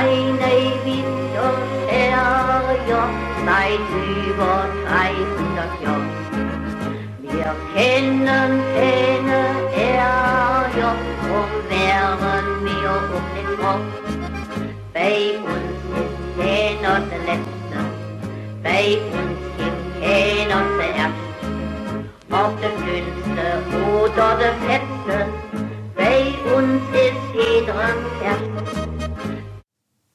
eine Winterferie seit über 300 Jahren. Wir kennen keine Ärger, drum wären wir um den Kopf. Bei uns ist keiner der Letzte, bei uns gibt keiner zuerst. Ob der Dünnste oder der Fetzte, bei uns ist jeder erst.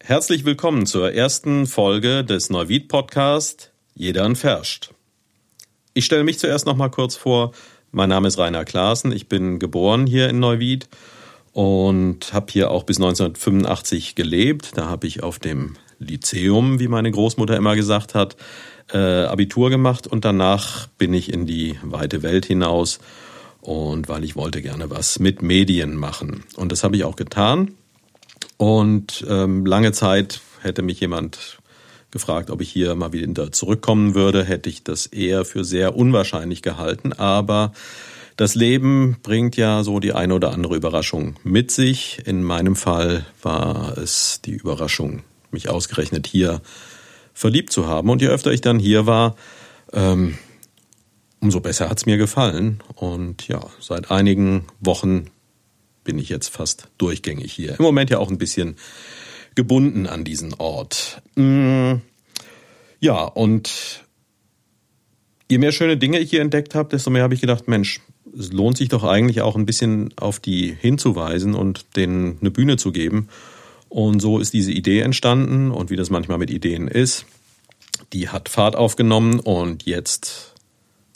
Herzlich willkommen zur ersten Folge des Neuwied Podcast Jeder Verscht. Ich stelle mich zuerst noch mal kurz vor. Mein Name ist Rainer Klaassen. Ich bin geboren hier in Neuwied und habe hier auch bis 1985 gelebt. Da habe ich auf dem Lyzeum, wie meine Großmutter immer gesagt hat, äh, Abitur gemacht und danach bin ich in die weite Welt hinaus und weil ich wollte gerne was mit Medien machen und das habe ich auch getan und ähm, lange Zeit hätte mich jemand gefragt, ob ich hier mal wieder zurückkommen würde, hätte ich das eher für sehr unwahrscheinlich gehalten. Aber das Leben bringt ja so die eine oder andere Überraschung mit sich. In meinem Fall war es die Überraschung, mich ausgerechnet hier verliebt zu haben. Und je öfter ich dann hier war, ähm, umso besser hat's mir gefallen. Und ja, seit einigen Wochen bin ich jetzt fast durchgängig hier. Im Moment ja auch ein bisschen gebunden an diesen Ort. Mm, ja, und je mehr schöne Dinge ich hier entdeckt habe, desto mehr habe ich gedacht, Mensch, es lohnt sich doch eigentlich auch ein bisschen auf die hinzuweisen und denen eine Bühne zu geben. Und so ist diese Idee entstanden und wie das manchmal mit Ideen ist, die hat Fahrt aufgenommen und jetzt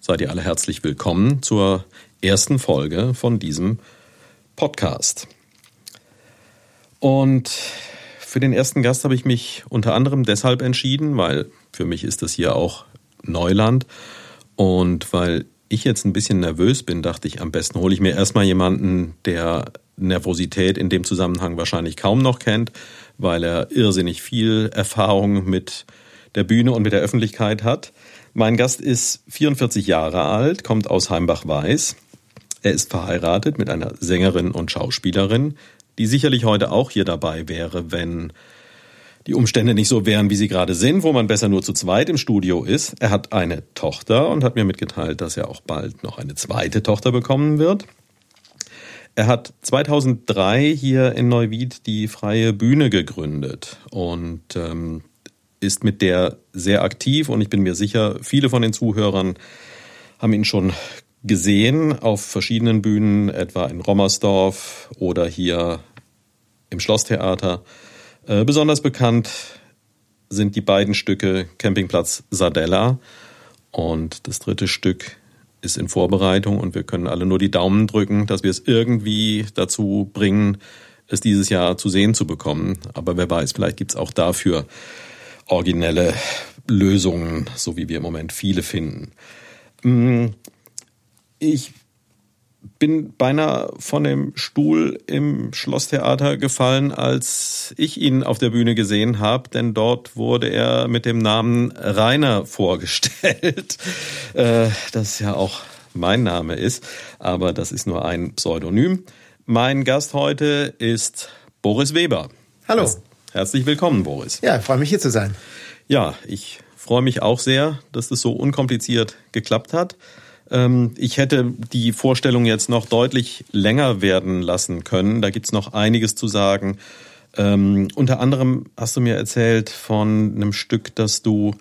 seid ihr alle herzlich willkommen zur ersten Folge von diesem Podcast. Und für den ersten Gast habe ich mich unter anderem deshalb entschieden, weil für mich ist das hier auch Neuland und weil ich jetzt ein bisschen nervös bin, dachte ich, am besten hole ich mir erstmal jemanden, der Nervosität in dem Zusammenhang wahrscheinlich kaum noch kennt, weil er irrsinnig viel Erfahrung mit der Bühne und mit der Öffentlichkeit hat. Mein Gast ist 44 Jahre alt, kommt aus Heimbach-Weiß. Er ist verheiratet mit einer Sängerin und Schauspielerin, die sicherlich heute auch hier dabei wäre, wenn die Umstände nicht so wären, wie sie gerade sind, wo man besser nur zu zweit im Studio ist. Er hat eine Tochter und hat mir mitgeteilt, dass er auch bald noch eine zweite Tochter bekommen wird. Er hat 2003 hier in Neuwied die Freie Bühne gegründet und ähm, ist mit der sehr aktiv und ich bin mir sicher, viele von den Zuhörern haben ihn schon gesehen auf verschiedenen Bühnen, etwa in Rommersdorf oder hier im Schlosstheater. Äh, besonders bekannt sind die beiden Stücke Campingplatz Sardella und das dritte Stück ist in Vorbereitung und wir können alle nur die Daumen drücken, dass wir es irgendwie dazu bringen, es dieses Jahr zu sehen zu bekommen. Aber wer weiß, vielleicht gibt es auch dafür originelle Lösungen, so wie wir im Moment viele finden. Ich bin beinahe von dem Stuhl im Schlosstheater gefallen, als ich ihn auf der Bühne gesehen habe, denn dort wurde er mit dem Namen Rainer vorgestellt, äh, das ja auch mein Name ist, aber das ist nur ein Pseudonym. Mein Gast heute ist Boris Weber. Hallo. Herzlich willkommen, Boris. Ja, freue mich hier zu sein. Ja, ich freue mich auch sehr, dass das so unkompliziert geklappt hat. Ähm, ich hätte die Vorstellung jetzt noch deutlich länger werden lassen können. Da gibt's noch einiges zu sagen. Ähm, unter anderem hast du mir erzählt von einem Stück, das du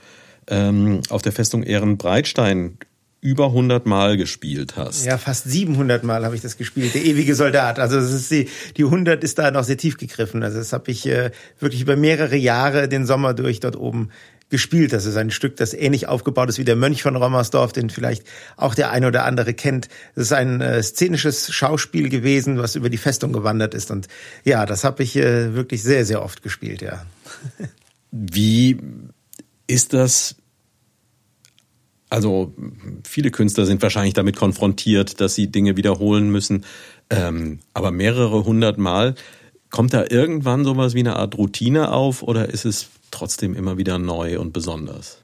ähm, auf der Festung Ehrenbreitstein über 100 Mal gespielt hast. Ja, fast 700 Mal habe ich das gespielt. Der ewige Soldat. Also das ist die die 100 ist da noch sehr tief gegriffen. Also das habe ich äh, wirklich über mehrere Jahre den Sommer durch dort oben gespielt. Das ist ein Stück, das ähnlich aufgebaut ist wie der Mönch von Rommersdorf, den vielleicht auch der eine oder andere kennt. Das ist ein äh, szenisches Schauspiel gewesen, was über die Festung gewandert ist. Und ja, das habe ich äh, wirklich sehr, sehr oft gespielt, ja. Wie ist das? Also viele Künstler sind wahrscheinlich damit konfrontiert, dass sie Dinge wiederholen müssen. Ähm, aber mehrere hundert Mal, kommt da irgendwann sowas wie eine Art Routine auf oder ist es trotzdem immer wieder neu und besonders?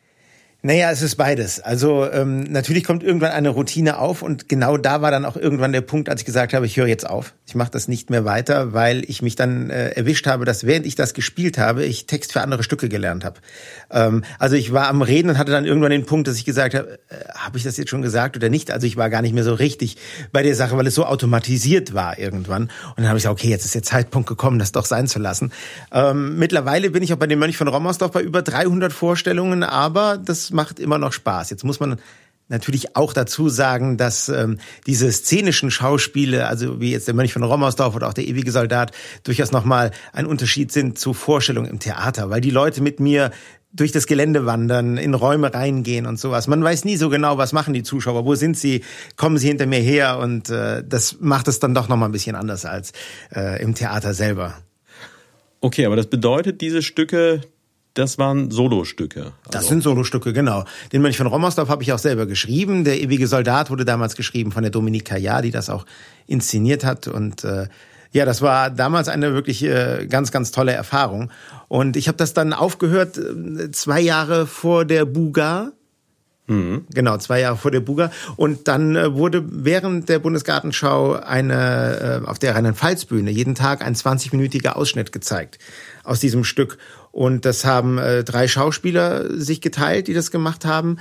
Naja, es ist beides. Also ähm, natürlich kommt irgendwann eine Routine auf und genau da war dann auch irgendwann der Punkt, als ich gesagt habe, ich höre jetzt auf. Ich mache das nicht mehr weiter, weil ich mich dann äh, erwischt habe, dass während ich das gespielt habe, ich Text für andere Stücke gelernt habe. Ähm, also ich war am Reden und hatte dann irgendwann den Punkt, dass ich gesagt habe, äh, habe ich das jetzt schon gesagt oder nicht? Also ich war gar nicht mehr so richtig bei der Sache, weil es so automatisiert war irgendwann. Und dann habe ich gesagt, okay, jetzt ist der Zeitpunkt gekommen, das doch sein zu lassen. Ähm, mittlerweile bin ich auch bei dem Mönch von Rommersdorf bei über 300 Vorstellungen, aber das macht immer noch Spaß. Jetzt muss man natürlich auch dazu sagen, dass ähm, diese szenischen Schauspiele, also wie jetzt der Mönch von Rommersdorf oder auch der ewige Soldat, durchaus nochmal ein Unterschied sind zu Vorstellungen im Theater, weil die Leute mit mir durch das Gelände wandern, in Räume reingehen und sowas. Man weiß nie so genau, was machen die Zuschauer, wo sind sie, kommen sie hinter mir her und äh, das macht es dann doch nochmal ein bisschen anders als äh, im Theater selber. Okay, aber das bedeutet, diese Stücke, das waren Solostücke. Also das sind Solostücke, genau. Den Mönch von Rommersdorf habe ich auch selber geschrieben. Der ewige Soldat wurde damals geschrieben von der Dominik Kajar, die das auch inszeniert hat. Und äh, ja, das war damals eine wirklich äh, ganz, ganz tolle Erfahrung. Und ich habe das dann aufgehört äh, zwei Jahre vor der Buga. Mhm. Genau, zwei Jahre vor der Buga. Und dann äh, wurde während der Bundesgartenschau eine äh, auf der Rheinland-Pfalz-Bühne jeden Tag ein 20-minütiger Ausschnitt gezeigt aus diesem Stück. Und das haben äh, drei Schauspieler sich geteilt, die das gemacht haben.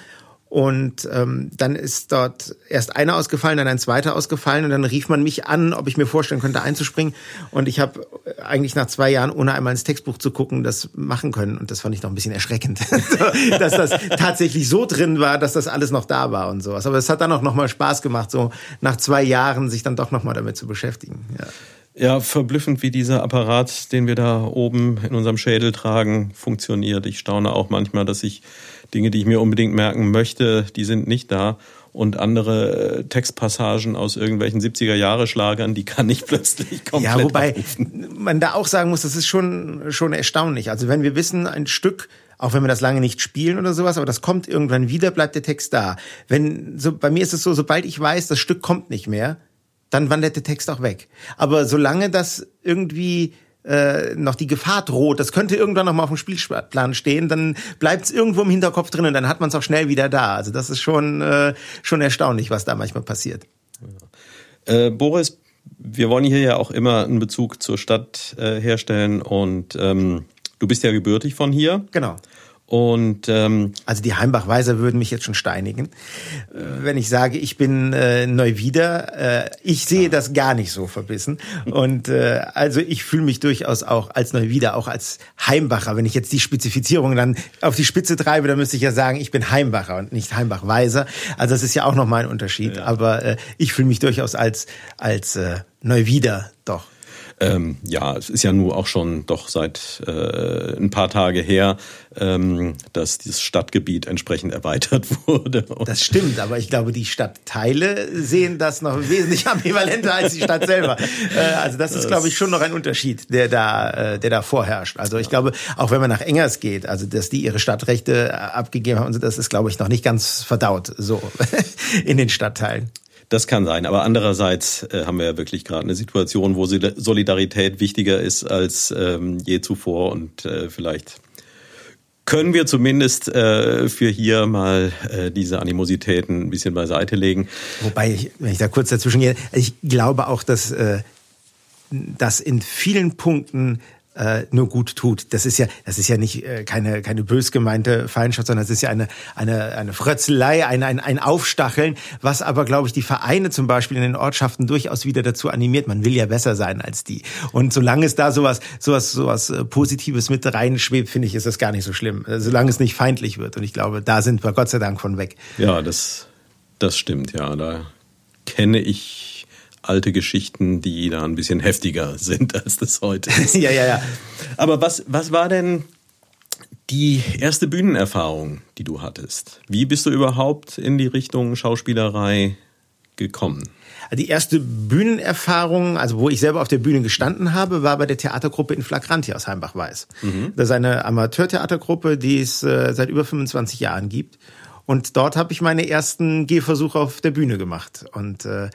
Und ähm, dann ist dort erst einer ausgefallen, dann ein zweiter ausgefallen und dann rief man mich an, ob ich mir vorstellen könnte, einzuspringen. Und ich habe eigentlich nach zwei Jahren, ohne einmal ins Textbuch zu gucken, das machen können. Und das fand ich noch ein bisschen erschreckend, dass das tatsächlich so drin war, dass das alles noch da war und sowas. Aber es hat dann auch nochmal Spaß gemacht, so nach zwei Jahren sich dann doch nochmal damit zu beschäftigen. Ja. Ja, verblüffend, wie dieser Apparat, den wir da oben in unserem Schädel tragen, funktioniert. Ich staune auch manchmal, dass ich Dinge, die ich mir unbedingt merken möchte, die sind nicht da. Und andere äh, Textpassagen aus irgendwelchen 70er-Jahre-Schlagern, die kann ich plötzlich komplett Ja, wobei abrufen. man da auch sagen muss, das ist schon, schon erstaunlich. Also wenn wir wissen, ein Stück auch wenn wir das lange nicht spielen oder sowas, aber das kommt irgendwann wieder, bleibt der Text da. Wenn so bei mir ist es so, sobald ich weiß, das Stück kommt nicht mehr, dann wandert der Text auch weg. Aber solange das irgendwie äh, noch die Gefahr droht, das könnte irgendwann noch mal auf dem Spielplan stehen, dann bleibt es irgendwo im Hinterkopf drin und dann hat man es auch schnell wieder da. Also das ist schon äh, schon erstaunlich, was da manchmal passiert. Äh, Boris, wir wollen hier ja auch immer einen Bezug zur Stadt äh, herstellen und ähm, du bist ja gebürtig von hier. Genau. Und ähm, also die Heimbach-Weiser würden mich jetzt schon steinigen, wenn ich sage, ich bin äh, Neuwieder. Äh, ich sehe das gar nicht so verbissen. Und äh, also ich fühle mich durchaus auch als Neuwieder, auch als Heimbacher. Wenn ich jetzt die Spezifizierung dann auf die Spitze treibe, dann müsste ich ja sagen, ich bin Heimbacher und nicht Heimbach-Weiser. Also das ist ja auch nochmal ein Unterschied. Ja. Aber äh, ich fühle mich durchaus als als äh, Neuwieder doch. Ähm, ja, es ist ja nur auch schon doch seit äh, ein paar Tage her, ähm, dass dieses Stadtgebiet entsprechend erweitert wurde. Das stimmt, aber ich glaube, die Stadtteile sehen das noch wesentlich ambivalenter als die Stadt selber. Äh, also das ist, glaube ich, schon noch ein Unterschied, der da, äh, der da vorherrscht. Also ich glaube, auch wenn man nach Engers geht, also dass die ihre Stadtrechte äh, abgegeben haben, das ist, glaube ich, noch nicht ganz verdaut so in den Stadtteilen. Das kann sein, aber andererseits äh, haben wir ja wirklich gerade eine Situation, wo Solidarität wichtiger ist als ähm, je zuvor und äh, vielleicht können wir zumindest äh, für hier mal äh, diese Animositäten ein bisschen beiseite legen. Wobei, ich, wenn ich da kurz dazwischen gehe, ich glaube auch, dass äh, dass in vielen Punkten äh, nur gut tut. Das ist ja, das ist ja nicht äh, keine keine bös gemeinte Feindschaft, sondern es ist ja eine eine eine Frötzelei, ein, ein ein Aufstacheln, was aber glaube ich die Vereine zum Beispiel in den Ortschaften durchaus wieder dazu animiert. Man will ja besser sein als die. Und solange es da sowas sowas sowas äh, Positives mit reinschwebt, finde ich, ist das gar nicht so schlimm. Äh, solange es nicht feindlich wird. Und ich glaube, da sind wir Gott sei Dank von weg. Ja, das das stimmt. Ja, da kenne ich alte Geschichten, die da ein bisschen heftiger sind, als das heute ist. ja, ja, ja. Aber was, was war denn die erste Bühnenerfahrung, die du hattest? Wie bist du überhaupt in die Richtung Schauspielerei gekommen? Die erste Bühnenerfahrung, also wo ich selber auf der Bühne gestanden habe, war bei der Theatergruppe in Flagranti aus Heimbach-Weiß. Mhm. Das ist eine Amateurtheatergruppe, die es äh, seit über 25 Jahren gibt. Und dort habe ich meine ersten Gehversuche auf der Bühne gemacht. Und äh,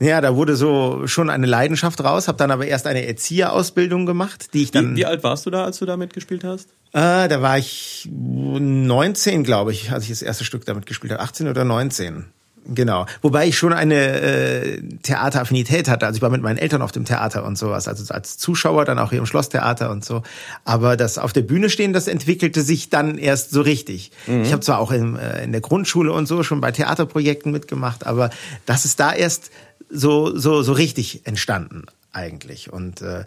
Ja, da wurde so schon eine Leidenschaft raus, habe dann aber erst eine Erzieherausbildung gemacht, die ich dann. Wie, wie alt warst du da, als du da mitgespielt hast? Äh, da war ich 19, glaube ich, als ich das erste Stück damit gespielt habe. 18 oder 19. Genau. Wobei ich schon eine äh, Theateraffinität hatte. Also ich war mit meinen Eltern auf dem Theater und sowas. Also als Zuschauer dann auch hier im Schlosstheater und so. Aber das auf der Bühne stehen, das entwickelte sich dann erst so richtig. Mhm. Ich habe zwar auch in, äh, in der Grundschule und so schon bei Theaterprojekten mitgemacht, aber das ist da erst so so so richtig entstanden eigentlich. Und äh,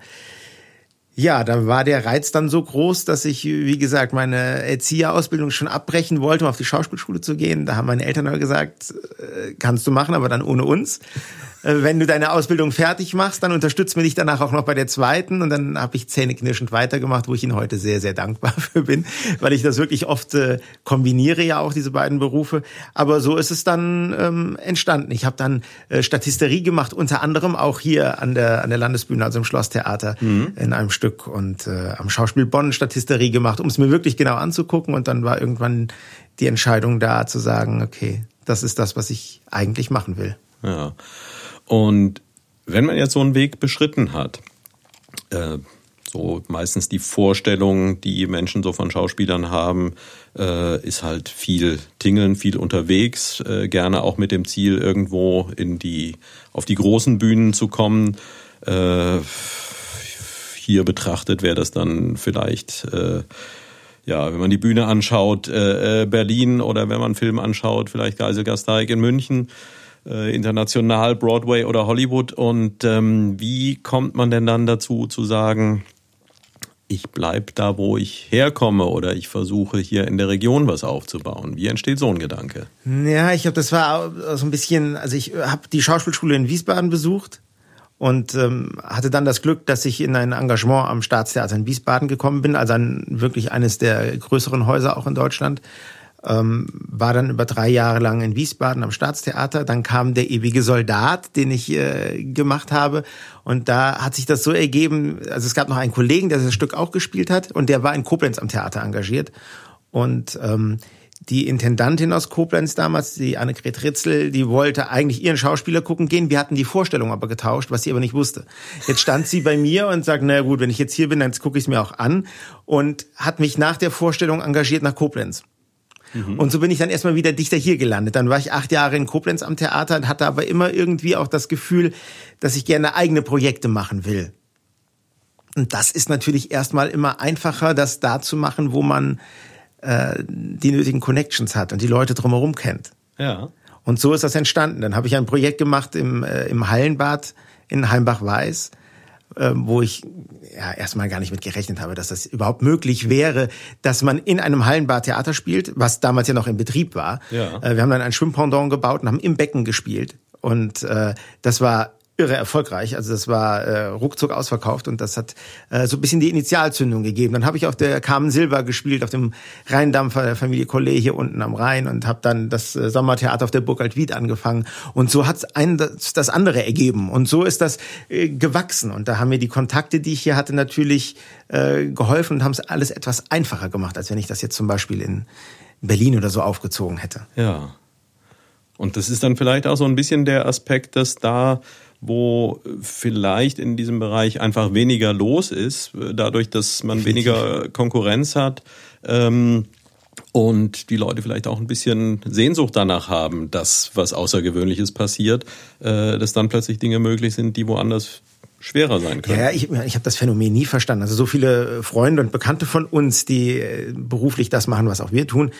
ja, da war der Reiz dann so groß, dass ich, wie gesagt, meine Erzieherausbildung schon abbrechen wollte, um auf die Schauspielschule zu gehen. Da haben meine Eltern aber gesagt, äh, kannst du machen, aber dann ohne uns. Äh, wenn du deine Ausbildung fertig machst, dann unterstützt mir dich danach auch noch bei der zweiten. Und dann habe ich zähneknirschend weitergemacht, wo ich Ihnen heute sehr, sehr dankbar für bin, weil ich das wirklich oft äh, kombiniere ja auch, diese beiden Berufe. Aber so ist es dann ähm, entstanden. Ich habe dann äh, Statisterie gemacht, unter anderem auch hier an der, an der Landesbühne, also im Schlosstheater mhm. in einem Stück und äh, am Schauspiel Bonn Statisterie gemacht, um es mir wirklich genau anzugucken. Und dann war irgendwann die Entscheidung da zu sagen, okay, das ist das, was ich eigentlich machen will. Ja. Und wenn man jetzt so einen Weg beschritten hat, äh, so meistens die Vorstellung, die Menschen so von Schauspielern haben, äh, ist halt viel Tingeln, viel unterwegs, äh, gerne auch mit dem Ziel, irgendwo in die, auf die großen Bühnen zu kommen. Äh, hier betrachtet wäre das dann vielleicht, äh, ja, wenn man die Bühne anschaut, äh, äh Berlin oder wenn man einen Film anschaut, vielleicht Geiselgasteig in München äh, international, Broadway oder Hollywood. Und ähm, wie kommt man denn dann dazu zu sagen, ich bleib da, wo ich herkomme oder ich versuche hier in der Region was aufzubauen. Wie entsteht so ein Gedanke? Ja, ich glaube, das war so ein bisschen, also ich habe die Schauspielschule in Wiesbaden besucht und ähm, hatte dann das Glück, dass ich in ein Engagement am Staatstheater in Wiesbaden gekommen bin, also ein, wirklich eines der größeren Häuser auch in Deutschland ähm, war dann über drei Jahre lang in Wiesbaden am Staatstheater. Dann kam der ewige Soldat, den ich äh, gemacht habe. Und da hat sich das so ergeben, also es gab noch einen Kollegen, der das Stück auch gespielt hat und der war in Koblenz am Theater engagiert. Und ähm, die Intendantin aus Koblenz damals, die Annegret Ritzel, die wollte eigentlich ihren Schauspieler gucken gehen. Wir hatten die Vorstellung aber getauscht, was sie aber nicht wusste. Jetzt stand sie bei mir und sagt, na gut, wenn ich jetzt hier bin, dann gucke ich es mir auch an und hat mich nach der Vorstellung engagiert nach Koblenz. Mhm. Und so bin ich dann erstmal wieder dichter hier gelandet. Dann war ich acht Jahre in Koblenz am Theater und hatte aber immer irgendwie auch das Gefühl, dass ich gerne eigene Projekte machen will. Und das ist natürlich erstmal immer einfacher, das da zu machen, wo man äh, die nötigen Connections hat und die Leute drumherum kennt. Ja. Und so ist das entstanden. Dann habe ich ein Projekt gemacht im, äh, im Hallenbad in Heimbach-Weiß wo ich ja erstmal gar nicht mit gerechnet habe, dass das überhaupt möglich wäre, dass man in einem Hallenbad Theater spielt, was damals ja noch in Betrieb war. Ja. Äh, wir haben dann ein Schwimmpendant gebaut und haben im Becken gespielt. Und äh, das war irre erfolgreich. Also das war äh, ruckzuck ausverkauft und das hat äh, so ein bisschen die Initialzündung gegeben. Dann habe ich auf der Carmen Silber gespielt, auf dem Rheindampfer der Familie Collet hier unten am Rhein und habe dann das äh, Sommertheater auf der Burg Altwied angefangen. Und so hat ein das, das andere ergeben. Und so ist das äh, gewachsen. Und da haben mir die Kontakte, die ich hier hatte, natürlich äh, geholfen und haben es alles etwas einfacher gemacht, als wenn ich das jetzt zum Beispiel in Berlin oder so aufgezogen hätte. Ja. Und das ist dann vielleicht auch so ein bisschen der Aspekt, dass da wo vielleicht in diesem Bereich einfach weniger los ist, dadurch, dass man weniger Konkurrenz hat. Ähm, und die Leute vielleicht auch ein bisschen Sehnsucht danach haben, dass was Außergewöhnliches passiert, äh, dass dann plötzlich Dinge möglich sind, die woanders schwerer sein können. Ja, ich, ich habe das Phänomen nie verstanden. Also so viele Freunde und Bekannte von uns, die äh, beruflich das machen, was auch wir tun,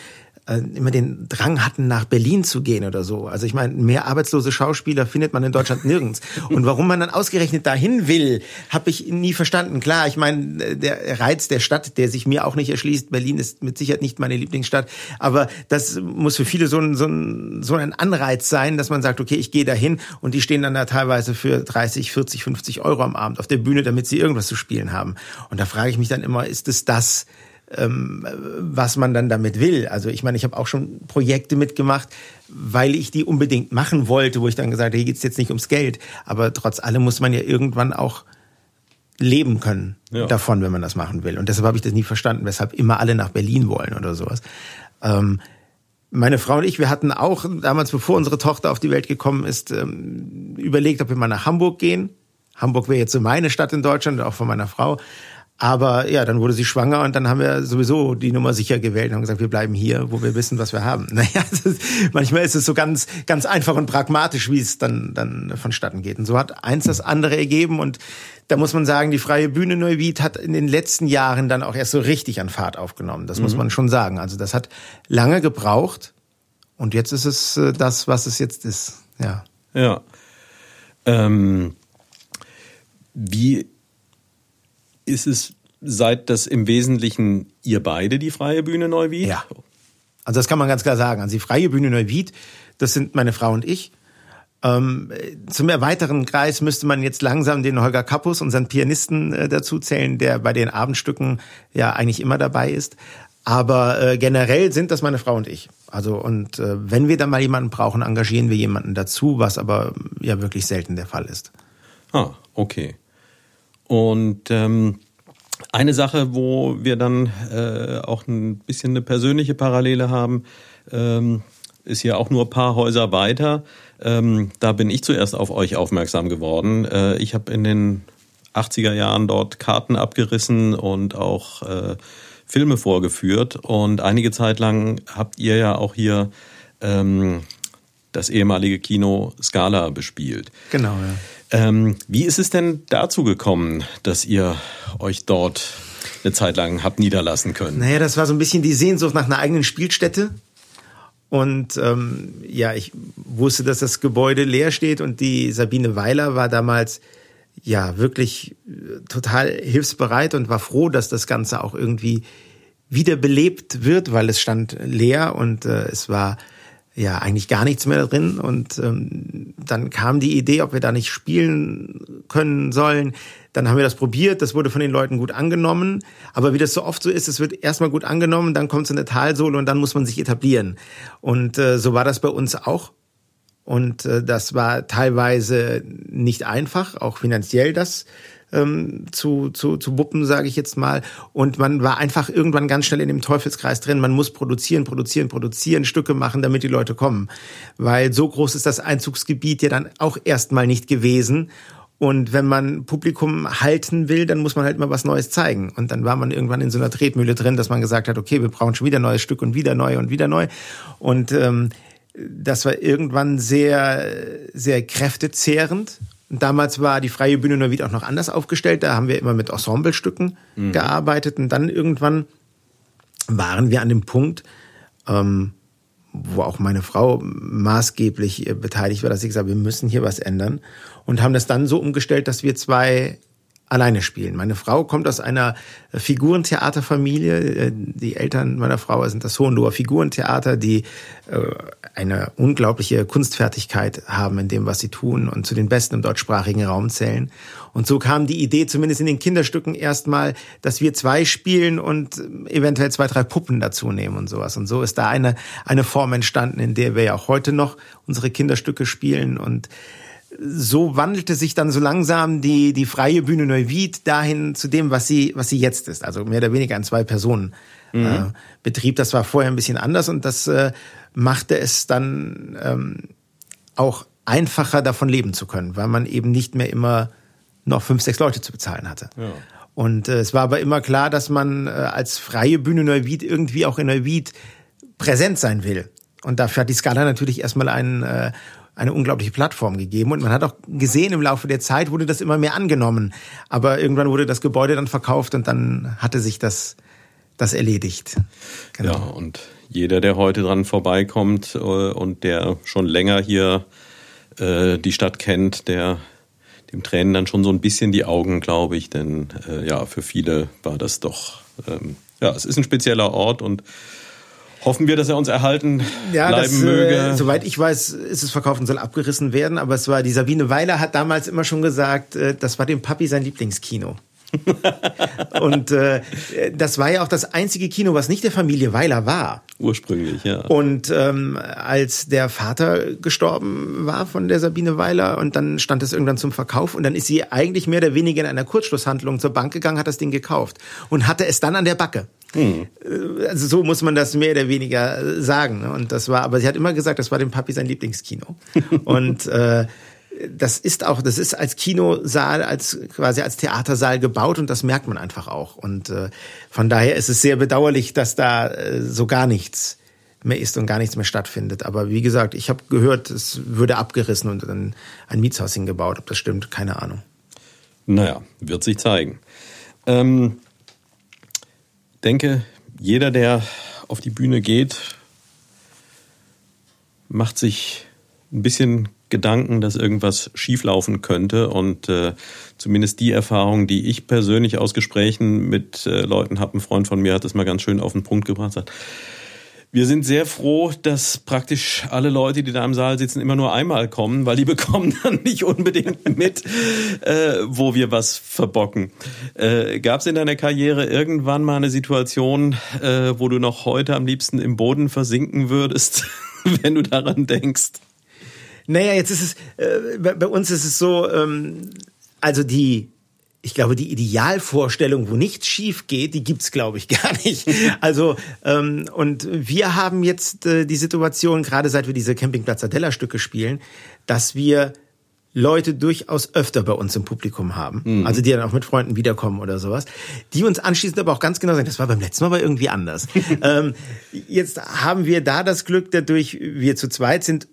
äh, immer den Drang hatten, nach Berlin zu gehen oder so. Also ich meine, mehr arbeitslose Schauspieler findet man in Deutschland nirgends. Und warum man dann ausgerechnet dahin will, habe ich nie verstanden. Klar, ich meine, der Reiz der Stadt, der sich mir auch nicht erschließt, Berlin ist mit Sicherheit nicht meine Lieblingsstadt, aber das muss für viele so ein, so ein, so ein Anreiz sein, dass man sagt, okay, ich gehe dahin und die stehen dann da teilweise für 30, 40, 50 Euro am Abend auf der Bühne, damit sie irgendwas zu spielen haben. Und da frage ich mich dann immer, ist es das, ähm, was man dann damit will. Also ich meine, ich habe auch schon Projekte mitgemacht, weil ich die unbedingt machen wollte, wo ich dann gesagt habe, hier geht's jetzt nicht ums Geld. Aber trotz allem muss man ja irgendwann auch leben können ja. davon, wenn man das machen will. Und deshalb habe ich das nie verstanden, weshalb immer alle nach Berlin wollen oder sowas. Ähm, meine Frau und ich, wir hatten auch damals, bevor unsere Tochter auf die Welt gekommen ist, ähm, überlegt, ob wir mal nach Hamburg gehen. Hamburg wäre jetzt so meine Stadt in Deutschland, auch von meiner Frau. Aber ja, dann wurde sie schwanger und dann haben wir sowieso die Nummer sicher gewählt und haben gesagt, wir bleiben hier, wo wir wissen, was wir haben. Naja, ist, manchmal ist es so ganz, ganz einfach und pragmatisch, wie es dann, dann vonstatten geht. Und so hat eins das andere ergeben und da muss man sagen, die Freie Bühne Neuwied hat in den letzten Jahren dann auch erst so richtig an Fahrt aufgenommen. Das mhm. muss man schon sagen. Also das hat lange gebraucht und jetzt ist es äh, das, was es jetzt ist. Ja. Ja. Ähm, wie ist es, seid das im Wesentlichen ihr beide die Freie Bühne Neuwied? Ja. Also das kann man ganz klar sagen. Also die Freie Bühne Neuwied, das sind meine Frau und ich. Ähm, zum erweiterten Kreis müsste man jetzt langsam den Holger Kappus, unseren Pianisten, äh, dazu zählen, der bei den Abendstücken ja eigentlich immer dabei ist. Aber äh, generell sind das meine Frau und ich. Also und äh, wenn wir dann mal jemanden brauchen, engagieren wir jemanden dazu, was aber ja wirklich selten der Fall ist. Ah, okay. Und ähm, eine Sache, wo wir dann äh, auch ein bisschen eine persönliche Parallele haben, ähm, ist ja auch nur ein paar Häuser weiter. Ähm, da bin ich zuerst auf euch aufmerksam geworden. Äh, ich habe in den 80er Jahren dort Karten abgerissen und auch äh, Filme vorgeführt. Und einige Zeit lang habt ihr ja auch hier ähm, das ehemalige Kino Scala bespielt. Genau, ja. Ähm, wie ist es denn dazu gekommen, dass ihr euch dort eine Zeit lang habt niederlassen können? Naja, das war so ein bisschen die Sehnsucht nach einer eigenen Spielstätte. Und ähm, ja, ich wusste, dass das Gebäude leer steht und die Sabine Weiler war damals ja wirklich äh, total hilfsbereit und war froh, dass das Ganze auch irgendwie wiederbelebt wird, weil es stand leer und äh, es war ja eigentlich gar nichts mehr drin. Und ähm, dann kam die Idee, ob wir da nicht spielen können sollen. Dann haben wir das probiert, das wurde von den Leuten gut angenommen. Aber wie das so oft so ist, es wird erstmal gut angenommen, dann kommt so eine Talsohle und dann muss man sich etablieren. Und äh, so war das bei uns auch. Und äh, das war teilweise nicht einfach, auch finanziell das ähm, zu, zu, zu wuppen, sage ich jetzt mal. Und man war einfach irgendwann ganz schnell in dem Teufelskreis drin. Man muss produzieren, produzieren, produzieren, Stücke machen, damit die Leute kommen. Weil so groß ist das Einzugsgebiet ja dann auch erstmal nicht gewesen. Und wenn man Publikum halten will, dann muss man halt mal was Neues zeigen. Und dann war man irgendwann in so einer Tretmühle drin, dass man gesagt hat, okay, wir brauchen schon wieder ein neues Stück und wieder neu und wieder neu. Und ähm, das war irgendwann sehr, sehr kräftezehrend Damals war die Freie Bühne Neuwied auch noch anders aufgestellt. Da haben wir immer mit Ensemblestücken mhm. gearbeitet. Und dann irgendwann waren wir an dem Punkt, ähm, wo auch meine Frau maßgeblich äh, beteiligt war, dass sie gesagt hat, wir müssen hier was ändern. Und haben das dann so umgestellt, dass wir zwei alleine spielen. Meine Frau kommt aus einer Figurentheaterfamilie. Äh, die Eltern meiner Frau sind das Hohenloher Figurentheater, die äh, eine unglaubliche Kunstfertigkeit haben in dem, was sie tun und zu den Besten im deutschsprachigen Raum zählen. Und so kam die Idee, zumindest in den Kinderstücken erstmal, dass wir zwei spielen und eventuell zwei, drei Puppen dazu nehmen und sowas. Und so ist da eine, eine Form entstanden, in der wir ja auch heute noch unsere Kinderstücke spielen und so wandelte sich dann so langsam die, die freie Bühne Neuwied dahin zu dem, was sie, was sie jetzt ist. Also mehr oder weniger ein Zwei-Personen. Mhm. Äh, das war vorher ein bisschen anders und das äh, machte es dann ähm, auch einfacher, davon leben zu können, weil man eben nicht mehr immer noch fünf, sechs Leute zu bezahlen hatte. Ja. Und äh, es war aber immer klar, dass man äh, als freie Bühne Neuwied irgendwie auch in Neuwied präsent sein will. Und dafür hat die Skala natürlich erstmal einen äh, eine unglaubliche Plattform gegeben. Und man hat auch gesehen, im Laufe der Zeit wurde das immer mehr angenommen. Aber irgendwann wurde das Gebäude dann verkauft und dann hatte sich das, das erledigt. Genau. Ja, und jeder, der heute dran vorbeikommt äh, und der schon länger hier äh, die Stadt kennt, der dem tränen dann schon so ein bisschen die Augen, glaube ich. Denn äh, ja, für viele war das doch, ähm, ja, es ist ein spezieller Ort und Hoffen wir, dass er uns erhalten ja, bleiben das, möge. Äh, soweit ich weiß, ist es verkauft und soll abgerissen werden. Aber es war, die Sabine Weiler hat damals immer schon gesagt, äh, das war dem Papi sein Lieblingskino. und äh, das war ja auch das einzige Kino, was nicht der Familie Weiler war. Ursprünglich, ja. Und ähm, als der Vater gestorben war von der Sabine Weiler und dann stand es irgendwann zum Verkauf und dann ist sie eigentlich mehr oder weniger in einer Kurzschlusshandlung zur Bank gegangen, hat das Ding gekauft und hatte es dann an der Backe. Hm. Also so muss man das mehr oder weniger äh, sagen. Ne? Und das war, aber sie hat immer gesagt, das war dem Papi sein Lieblingskino. und äh, das ist auch, das ist als Kinosaal, als quasi als Theatersaal gebaut und das merkt man einfach auch. Und äh, von daher ist es sehr bedauerlich, dass da äh, so gar nichts mehr ist und gar nichts mehr stattfindet. Aber wie gesagt, ich habe gehört, es würde abgerissen und dann ein Mietshaus hingebaut. Ob das stimmt, keine Ahnung. Naja, wird sich zeigen. Ähm, denke, jeder, der auf die Bühne geht, macht sich ein bisschen Gedanken, dass irgendwas schieflaufen könnte. Und äh, zumindest die Erfahrung, die ich persönlich aus Gesprächen mit äh, Leuten habe, ein Freund von mir hat das mal ganz schön auf den Punkt gebracht, sagt, wir sind sehr froh, dass praktisch alle Leute, die da im Saal sitzen, immer nur einmal kommen, weil die bekommen dann nicht unbedingt mit, äh, wo wir was verbocken. Äh, Gab es in deiner Karriere irgendwann mal eine Situation, äh, wo du noch heute am liebsten im Boden versinken würdest, wenn du daran denkst? Naja, jetzt ist es, äh, bei, bei, uns ist es so, ähm, also die, ich glaube, die Idealvorstellung, wo nichts schief geht, die gibt's, glaube ich, gar nicht. Also, ähm, und wir haben jetzt äh, die Situation, gerade seit wir diese Campingplatz Adela-Stücke spielen, dass wir Leute durchaus öfter bei uns im Publikum haben, mhm. also die dann auch mit Freunden wiederkommen oder sowas, die uns anschließend aber auch ganz genau sagen, das war beim letzten Mal aber irgendwie anders. ähm, jetzt haben wir da das Glück, dadurch wir zu zweit sind,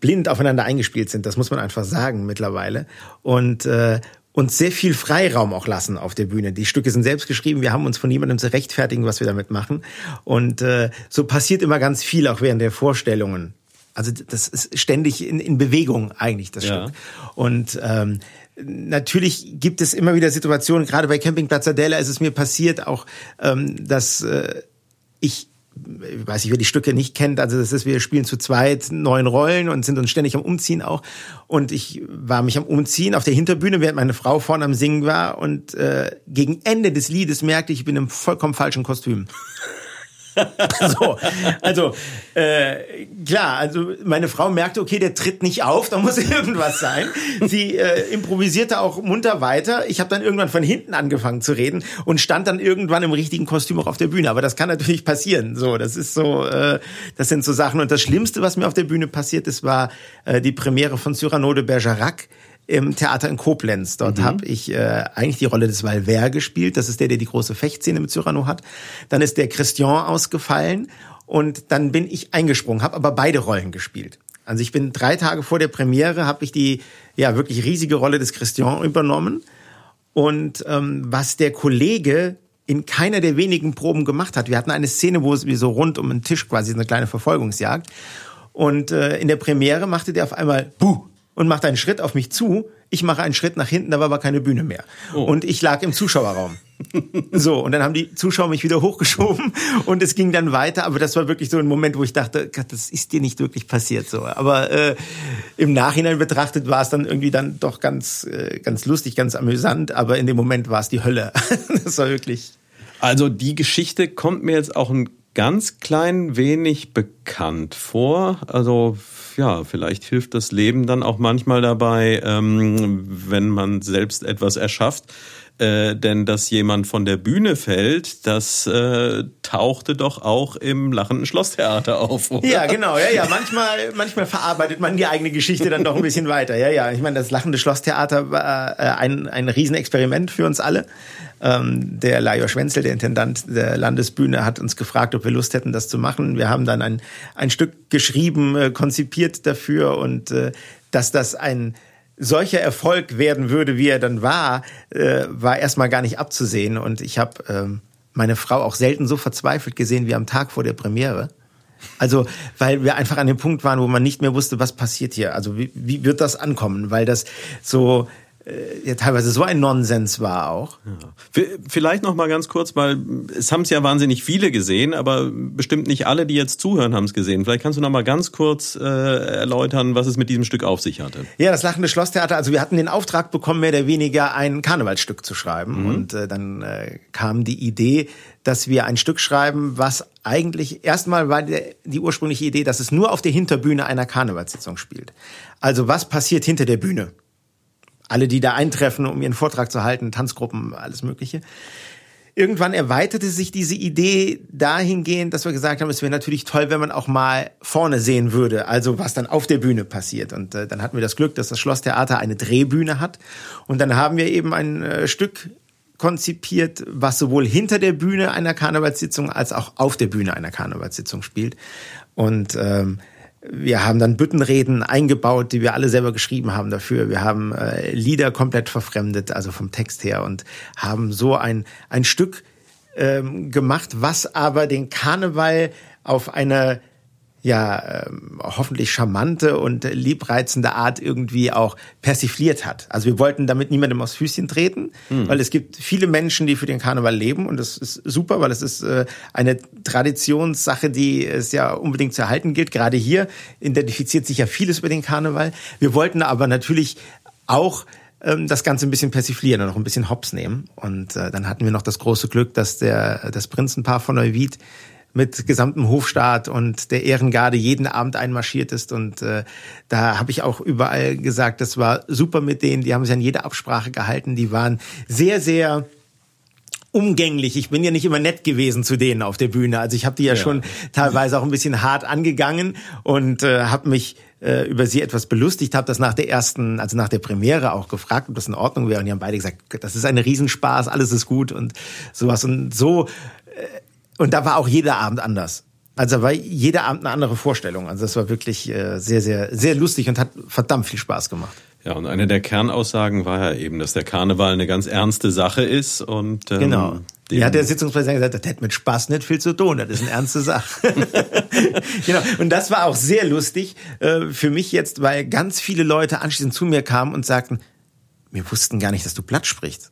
blind aufeinander eingespielt sind. Das muss man einfach sagen mittlerweile. Und äh, uns sehr viel Freiraum auch lassen auf der Bühne. Die Stücke sind selbst geschrieben, wir haben uns von niemandem zu rechtfertigen, was wir damit machen. Und äh, so passiert immer ganz viel auch während der Vorstellungen. Also das ist ständig in, in Bewegung eigentlich, das ja. Stück. Und ähm, natürlich gibt es immer wieder Situationen, gerade bei Campingplatz Adela ist es mir passiert auch, ähm, dass äh, ich ich weiß nicht, wer die Stücke nicht kennt, also das ist, wir spielen zu zweit neun Rollen und sind uns ständig am Umziehen auch. Und ich war mich am Umziehen auf der Hinterbühne, während meine Frau vorne am Singen war. Und äh, gegen Ende des Liedes merkte ich, ich bin im vollkommen falschen Kostüm. so, also äh, klar, also meine Frau merkte, okay, der tritt nicht auf, da muss irgendwas sein. Sie äh, improvisierte auch munter weiter. Ich habe dann irgendwann von hinten angefangen zu reden und stand dann irgendwann im richtigen Kostüm auch auf der Bühne. Aber das kann natürlich passieren. So, das ist so, äh, das sind so Sachen. Und das Schlimmste, was mir auf der Bühne passiert ist, war äh, die Premiere von Cyrano de Bergerac im Theater in Koblenz. Dort mhm. habe ich äh, eigentlich die Rolle des Valvert gespielt. Das ist der, der die große Fechtszene mit Cyrano hat. Dann ist der Christian ausgefallen und dann bin ich eingesprungen, habe aber beide Rollen gespielt. Also ich bin drei Tage vor der Premiere, habe ich die ja wirklich riesige Rolle des Christian übernommen. Und ähm, was der Kollege in keiner der wenigen Proben gemacht hat. Wir hatten eine Szene, wo es wie so rund um den Tisch quasi eine kleine Verfolgungsjagd. Und äh, in der Premiere machte der auf einmal Buh und macht einen Schritt auf mich zu. Ich mache einen Schritt nach hinten, da war aber keine Bühne mehr. Oh. Und ich lag im Zuschauerraum. so, und dann haben die Zuschauer mich wieder hochgeschoben und es ging dann weiter. Aber das war wirklich so ein Moment, wo ich dachte, Gott, das ist dir nicht wirklich passiert. So, aber äh, im Nachhinein betrachtet war es dann irgendwie dann doch ganz, äh, ganz lustig, ganz amüsant. Aber in dem Moment war es die Hölle. das war wirklich. Also die Geschichte kommt mir jetzt auch ein ganz klein wenig bekannt vor. Also ja, vielleicht hilft das Leben dann auch manchmal dabei, ähm, wenn man selbst etwas erschafft. Äh, denn dass jemand von der Bühne fällt, das äh, tauchte doch auch im lachenden Schlosstheater auf. Oder? Ja, genau, ja, ja. Manchmal, manchmal verarbeitet man die eigene Geschichte dann doch ein bisschen weiter. Ja, ja. Ich meine, das lachende Schlosstheater war äh, ein, ein Riesenexperiment für uns alle. Ähm, der Lajos Schwenzel, der Intendant der Landesbühne, hat uns gefragt, ob wir Lust hätten, das zu machen. Wir haben dann ein, ein Stück geschrieben, äh, konzipiert dafür und äh, dass das ein solcher Erfolg werden würde, wie er dann war, äh, war erstmal gar nicht abzusehen. Und ich habe ähm, meine Frau auch selten so verzweifelt gesehen wie am Tag vor der Premiere. Also, weil wir einfach an dem Punkt waren, wo man nicht mehr wusste, was passiert hier. Also, wie, wie wird das ankommen? Weil das so ja teilweise so ein Nonsens war auch. Ja. Vielleicht noch mal ganz kurz, weil es haben es ja wahnsinnig viele gesehen, aber bestimmt nicht alle, die jetzt zuhören, haben es gesehen. Vielleicht kannst du noch mal ganz kurz äh, erläutern, was es mit diesem Stück auf sich hatte. Ja, das Lachende Schlosstheater. Also wir hatten den Auftrag bekommen, mehr oder weniger ein Karnevalsstück zu schreiben, mhm. und äh, dann äh, kam die Idee, dass wir ein Stück schreiben, was eigentlich erstmal war die, die ursprüngliche Idee, dass es nur auf der Hinterbühne einer Karnevalssitzung spielt. Also was passiert hinter der Bühne? Alle, die da eintreffen, um ihren Vortrag zu halten, Tanzgruppen, alles Mögliche. irgendwann erweiterte sich diese Idee dahingehend, dass wir gesagt haben, es wäre natürlich toll, wenn man auch mal vorne sehen würde, also was dann auf der Bühne passiert. Und äh, dann hatten wir das Glück, dass das Schlosstheater eine Drehbühne hat. Und dann haben wir eben ein äh, Stück konzipiert, was sowohl hinter der Bühne einer Karnevalssitzung als auch auf der Bühne einer Karnevalssitzung spielt. Und ähm, wir haben dann Büttenreden eingebaut, die wir alle selber geschrieben haben dafür. Wir haben äh, Lieder komplett verfremdet, also vom Text her, und haben so ein, ein Stück ähm, gemacht, was aber den Karneval auf eine ja ähm, hoffentlich charmante und liebreizende Art irgendwie auch persifliert hat. Also wir wollten damit niemandem aufs Füßchen treten, hm. weil es gibt viele Menschen, die für den Karneval leben und das ist super, weil es ist äh, eine Traditionssache, die es ja unbedingt zu erhalten gilt. Gerade hier identifiziert sich ja vieles über den Karneval. Wir wollten aber natürlich auch ähm, das Ganze ein bisschen persiflieren und noch ein bisschen hops nehmen. Und äh, dann hatten wir noch das große Glück, dass der das Prinzenpaar von Neuwied mit gesamtem Hofstaat und der Ehrengarde jeden Abend einmarschiert ist. Und äh, da habe ich auch überall gesagt, das war super mit denen. Die haben sich an jede Absprache gehalten. Die waren sehr, sehr umgänglich. Ich bin ja nicht immer nett gewesen zu denen auf der Bühne. Also ich habe die ja, ja, schon teilweise auch ein bisschen hart angegangen und äh, habe mich äh, über sie etwas belustigt, habe das nach der ersten, also nach der Premiere auch gefragt, ob das in Ordnung wäre. Und die haben beide gesagt, das ist ein Riesenspaß, alles ist gut und sowas. Und so äh, und da war auch jeder Abend anders. Also war jeder Abend eine andere Vorstellung. Also das war wirklich äh, sehr, sehr, sehr lustig und hat verdammt viel Spaß gemacht. Ja, und eine der Kernaussagen war ja eben, dass der Karneval eine ganz ernste Sache ist und ähm, genau. Ja, hat der Sitzungspräsident gesagt, das hätte mit Spaß nicht viel zu tun, das ist eine ernste Sache. genau. Und das war auch sehr lustig äh, für mich jetzt, weil ganz viele Leute anschließend zu mir kamen und sagten, wir wussten gar nicht, dass du Blatt sprichst.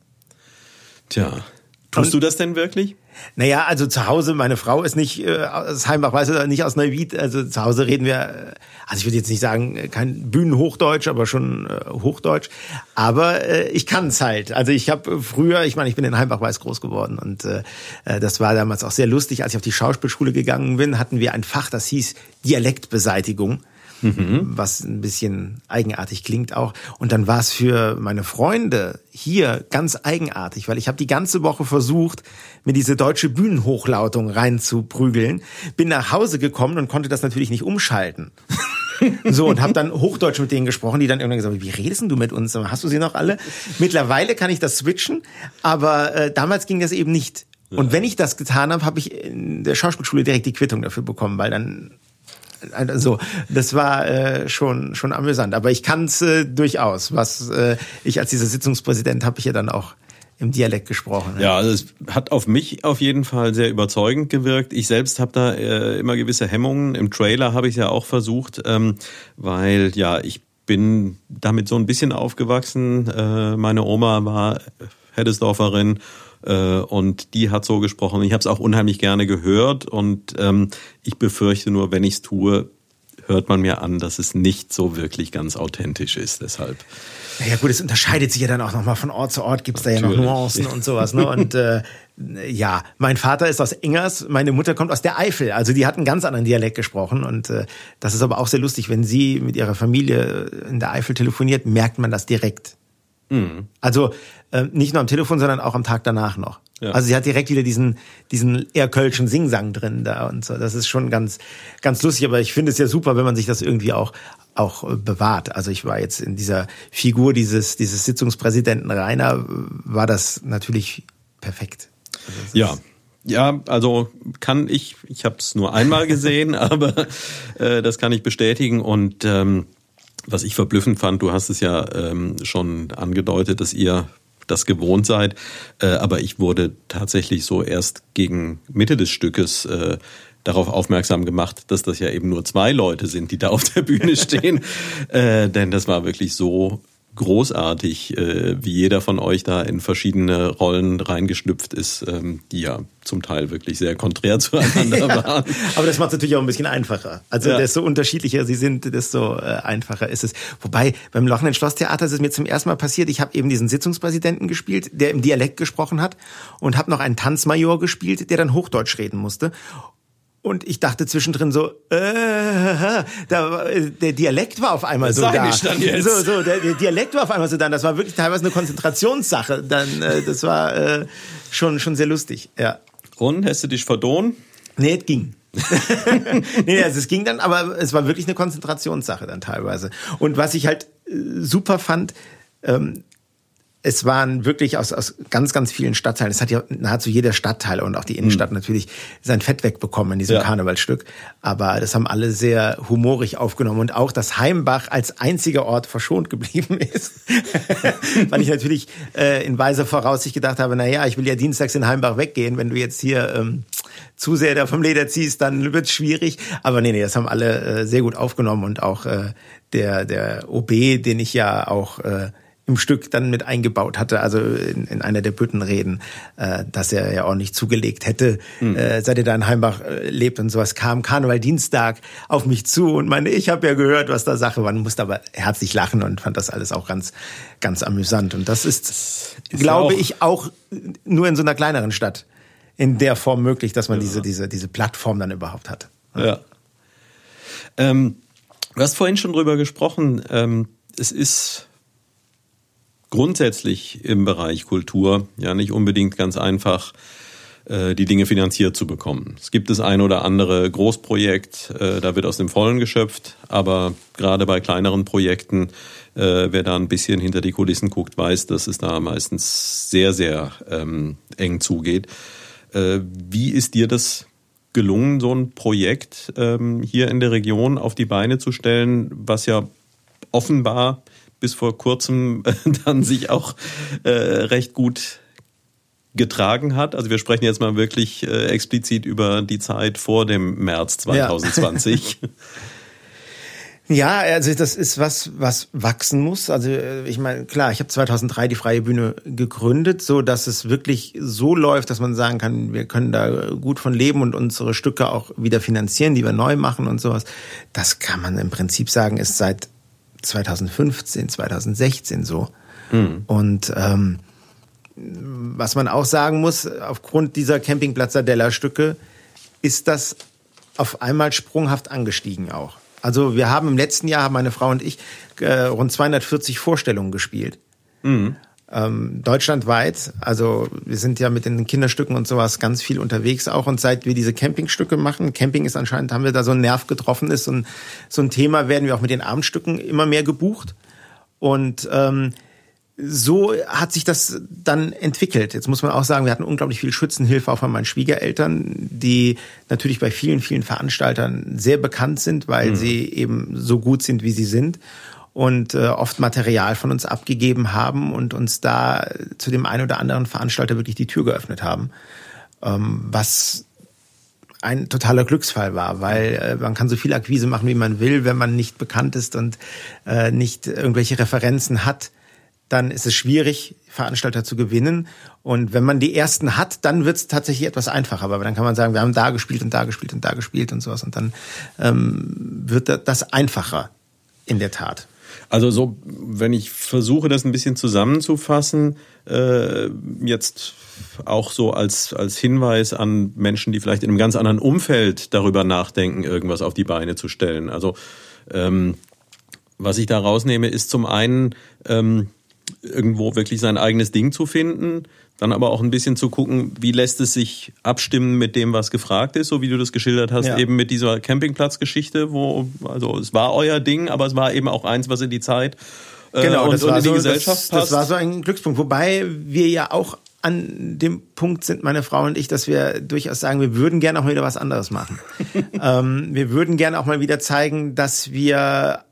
Tja, tust und, du das denn wirklich? Naja, also zu Hause, meine Frau ist nicht äh, aus Heimbach, weißt du, nicht aus Neuwied. Also zu Hause reden wir, äh, also ich würde jetzt nicht sagen, äh, kein Bühnenhochdeutsch, aber schon äh, Hochdeutsch. Aber äh, ich kann es halt. Also ich habe früher, ich meine, ich bin in Heimbach-Weiß groß geworden und äh, äh, das war damals auch sehr lustig. Als ich auf die Schauspielschule gegangen bin, hatten wir ein Fach, das hieß Dialektbeseitigung mhm. was ein bisschen eigenartig klingt auch. Und dann war es für meine Freunde hier ganz eigenartig, weil ich habe die ganze Woche versucht, mir diese deutsche Bühnenhochlautung reinzuprügeln, bin nach Hause gekommen und konnte das natürlich nicht umschalten. So, und habe dann Hochdeutsch mit denen gesprochen, die dann irgendwann gesagt haben, wie redest du mit uns? Hast du sie noch alle? Mittlerweile kann ich das switchen, aber äh, damals ging das eben nicht. Und wenn ich das getan habe, habe ich in der Schauspielschule direkt die Quittung dafür bekommen, weil dann also das war äh, schon schon amüsant. Aber ich kann es äh, durchaus. Was äh, ich als dieser Sitzungspräsident habe ich ja dann auch im Dialekt gesprochen. Ja, also es hat auf mich auf jeden Fall sehr überzeugend gewirkt. Ich selbst habe da äh, immer gewisse Hemmungen. Im Trailer habe ich ja auch versucht, ähm, weil ja ich bin damit so ein bisschen aufgewachsen. Äh, meine Oma war Heddesdorferin und die hat so gesprochen. Ich habe es auch unheimlich gerne gehört und ähm, ich befürchte nur, wenn ich es tue, hört man mir an, dass es nicht so wirklich ganz authentisch ist. Deshalb. Naja gut, es unterscheidet sich ja dann auch nochmal von Ort zu Ort, gibt es da ja noch Nuancen und sowas. Ne? Und äh, ja, mein Vater ist aus Engers, meine Mutter kommt aus der Eifel. Also die hat einen ganz anderen Dialekt gesprochen. Und äh, das ist aber auch sehr lustig, wenn sie mit ihrer Familie in der Eifel telefoniert, merkt man das direkt. Mhm. Also äh, nicht nur am Telefon, sondern auch am Tag danach noch. Ja. Also sie hat direkt wieder diesen diesen eher kölschen Singsang drin da und so. Das ist schon ganz ganz lustig, aber ich finde es ja super, wenn man sich das irgendwie auch auch äh, bewahrt. Also ich war jetzt in dieser Figur dieses dieses Sitzungspräsidenten Rainer war das natürlich perfekt. Also ja. Ja, also kann ich, ich habe es nur einmal gesehen, aber äh, das kann ich bestätigen und ähm, was ich verblüffend fand, du hast es ja ähm, schon angedeutet, dass ihr das gewohnt seid, äh, aber ich wurde tatsächlich so erst gegen Mitte des Stückes äh, darauf aufmerksam gemacht, dass das ja eben nur zwei Leute sind, die da auf der Bühne stehen. äh, denn das war wirklich so großartig, äh, wie jeder von euch da in verschiedene Rollen reingeschlüpft ist, ähm, die ja zum Teil wirklich sehr konträr zueinander ja, waren. Aber das macht es natürlich auch ein bisschen einfacher. Also ja. desto unterschiedlicher sie sind, desto äh, einfacher ist es. Wobei beim Lochenden Schlosstheater ist es mir zum ersten Mal passiert, ich habe eben diesen Sitzungspräsidenten gespielt, der im Dialekt gesprochen hat und habe noch einen Tanzmajor gespielt, der dann Hochdeutsch reden musste. Und ich dachte zwischendrin so, äh, da, der Dialekt war auf einmal so da. Ich dann jetzt. So, so, der, der Dialekt war auf einmal so da. Das war wirklich teilweise eine Konzentrationssache. Dann, äh, das war äh, schon schon sehr lustig. Ja. Und hast du dich verdohnt? Nee, es ging. nee, also es ging dann, aber es war wirklich eine Konzentrationssache dann teilweise. Und was ich halt äh, super fand, ähm, es waren wirklich aus, aus ganz, ganz vielen Stadtteilen. Es hat ja nahezu jeder Stadtteil und auch die Innenstadt mhm. natürlich sein Fett wegbekommen in diesem ja. Karnevalstück. Aber das haben alle sehr humorig aufgenommen und auch, dass Heimbach als einziger Ort verschont geblieben ist. Weil ich natürlich äh, in weiser Voraussicht gedacht habe, na ja, ich will ja dienstags in Heimbach weggehen. Wenn du jetzt hier ähm, zu sehr da vom Leder ziehst, dann wird's schwierig. Aber nee, nee, das haben alle äh, sehr gut aufgenommen und auch äh, der, der OB, den ich ja auch äh, im Stück dann mit eingebaut hatte, also in, in einer der Büttenreden, äh, dass er ja auch nicht zugelegt hätte, mhm. äh, seit er da in Heimbach äh, lebt und sowas kam Karneval Dienstag auf mich zu und meine, ich habe ja gehört, was da Sache war, musste aber herzlich lachen und fand das alles auch ganz, ganz amüsant. Und das ist, ist glaube auch ich, auch nur in so einer kleineren Stadt in der Form möglich, dass man ja. diese, diese, diese Plattform dann überhaupt hat. Ja. Ähm, du hast vorhin schon drüber gesprochen, ähm, es ist grundsätzlich im Bereich Kultur ja nicht unbedingt ganz einfach, äh, die Dinge finanziert zu bekommen. Es gibt das ein oder andere Großprojekt, äh, da wird aus dem Vollen geschöpft, aber gerade bei kleineren Projekten, äh, wer da ein bisschen hinter die Kulissen guckt, weiß, dass es da meistens sehr, sehr ähm, eng zugeht. Wie ist dir das gelungen, so ein Projekt ähm, hier in der Region auf die Beine zu stellen, was ja offenbar bis vor kurzem äh, dann sich auch äh, recht gut getragen hat. Also wir sprechen jetzt mal wirklich äh, explizit über die Zeit vor dem März 2020. Ja. Ja, also das ist was, was wachsen muss. Also äh, ich meine, klar, ich habe 2003 die Freie Bühne gegründet, so dass es wirklich so läuft, dass man sagen kann, wir können da gut von leben und unsere Stücke auch wieder finanzieren, die wir neu machen und sowas. Das kann man im Prinzip sagen, ist seit 2015, 2016 so. Mhm. Und ähm, was man auch sagen muss, aufgrund dieser Campingplatz Stücke ist das auf einmal sprunghaft angestiegen auch. Also wir haben im letzten Jahr, meine Frau und ich, äh, rund 240 Vorstellungen gespielt. Mhm ähm, deutschlandweit. Also wir sind ja mit den Kinderstücken und sowas ganz viel unterwegs auch. Und seit wir diese Campingstücke machen, Camping ist anscheinend, haben wir da so einen Nerv getroffen, ist so ein, so ein Thema, werden wir auch mit den Abendstücken immer mehr gebucht. Und ähm, so hat sich das dann entwickelt. Jetzt muss man auch sagen, wir hatten unglaublich viel Schützenhilfe auch von meinen Schwiegereltern, die natürlich bei vielen, vielen Veranstaltern sehr bekannt sind, weil mhm. sie eben so gut sind, wie sie sind und äh, oft Material von uns abgegeben haben und uns da zu dem einen oder anderen Veranstalter wirklich die Tür geöffnet haben, ähm, was ein totaler Glücksfall war, weil äh, man kann so viel Akquise machen, wie man will, wenn man nicht bekannt ist und äh, nicht irgendwelche Referenzen hat, dann ist es schwierig, Veranstalter zu gewinnen. Und wenn man die ersten hat, dann wird es tatsächlich etwas einfacher. Aber dann kann man sagen, wir haben da gespielt und da gespielt und da gespielt und sowas. Und dann ähm, wird das einfacher, in der Tat. Also so, wenn ich versuche, das ein bisschen zusammenzufassen, äh, jetzt auch so als, als Hinweis an Menschen, die vielleicht in einem ganz anderen Umfeld darüber nachdenken, irgendwas auf die Beine zu stellen. Also ähm, was ich da rausnehme, ist zum einen ähm, irgendwo wirklich sein eigenes Ding zu finden, dann aber auch ein bisschen zu gucken, wie lässt es sich abstimmen mit dem, was gefragt ist, so wie du das geschildert hast, ja. eben mit dieser Campingplatzgeschichte, wo, also es war euer Ding, aber es war eben auch eins, was in die Zeit äh, genau, und, das war und in die so, Gesellschaft das, passt. Das war so ein Glückspunkt, wobei wir ja auch an dem Punkt sind, meine Frau und ich, dass wir durchaus sagen, wir würden gerne auch mal wieder was anderes machen. ähm, wir würden gerne auch mal wieder zeigen, dass wir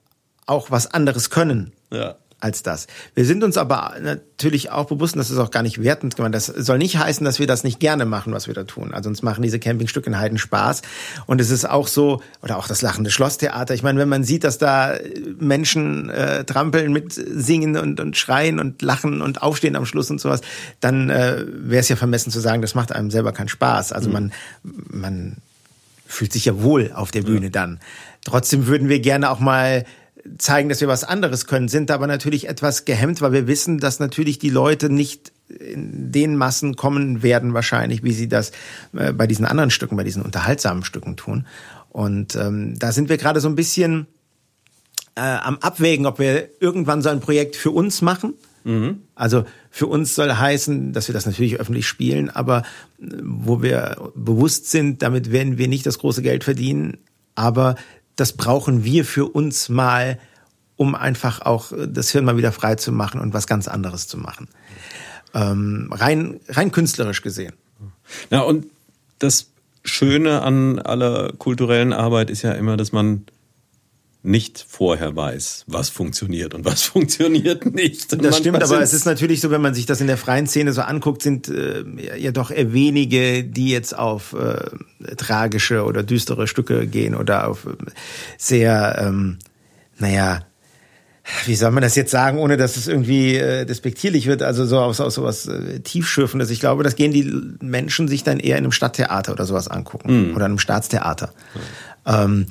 auch was anderes können. Ja als das. Wir sind uns aber natürlich auch bewusst, und das ist auch gar nicht wertend gemeint, das soll nicht heißen, dass wir das nicht gerne machen, was wir da tun. Also uns machen diese Campingstücke in Heiden Spaß. Und es ist auch so, oder auch das lachende Schlosstheater. Ich meine, wenn man sieht, dass da Menschen äh, trampeln mit singen und, und schreien und lachen und aufstehen am Schluss und sowas, dann äh, wäre es ja vermessen zu sagen, das macht einem selber keinen Spaß. Also mhm. man, man fühlt sich ja wohl auf der Bühne ja. dann. Trotzdem würden wir gerne auch mal zeigen, dass wir was anderes können, sind aber natürlich etwas gehemmt, weil wir wissen, dass natürlich die Leute nicht in den Massen kommen werden wahrscheinlich, wie sie das äh, bei diesen anderen Stücken, bei diesen unterhaltsamen Stücken tun. Und ähm, da sind wir gerade so ein bisschen äh, am Abwägen, ob wir irgendwann so ein Projekt für uns machen. Mhm. Also für uns soll heißen, dass wir das natürlich öffentlich spielen, aber äh, wo wir bewusst sind, damit werden wir nicht das große Geld verdienen, aber das brauchen wir für uns mal, um einfach auch das Hirn mal wieder frei zu machen und was ganz anderes zu machen. Ähm, rein, rein künstlerisch gesehen. Na, und das Schöne an aller kulturellen Arbeit ist ja immer, dass man nicht vorher weiß, was funktioniert und was funktioniert nicht. Und das stimmt, aber es ist natürlich so, wenn man sich das in der freien Szene so anguckt, sind äh, ja doch eher wenige, die jetzt auf äh, tragische oder düstere Stücke gehen oder auf äh, sehr, ähm, naja, wie soll man das jetzt sagen, ohne dass es irgendwie äh, despektierlich wird, also so aus, aus sowas äh, tiefschürfendes. Ich glaube, das gehen die Menschen sich dann eher in einem Stadttheater oder sowas angucken mhm. oder einem Staatstheater. Mhm. Ähm,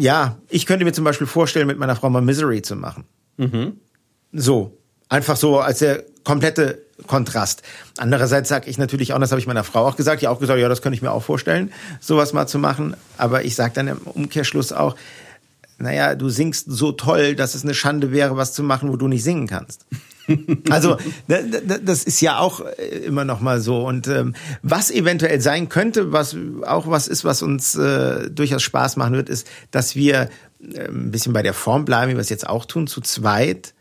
ja, ich könnte mir zum Beispiel vorstellen, mit meiner Frau mal Misery zu machen. Mhm. So, einfach so als der komplette Kontrast. Andererseits sage ich natürlich auch, das habe ich meiner Frau auch gesagt, die auch gesagt, ja, das könnte ich mir auch vorstellen, sowas mal zu machen. Aber ich sage dann im Umkehrschluss auch, naja, du singst so toll, dass es eine Schande wäre, was zu machen, wo du nicht singen kannst. Also das ist ja auch äh, immer noch mal so und ähm, was eventuell sein könnte, was auch was ist, was uns äh, durchaus Spaß machen wird, ist, dass wir äh, ein bisschen bei der Form bleiben, wie wir es jetzt auch tun, zu zweit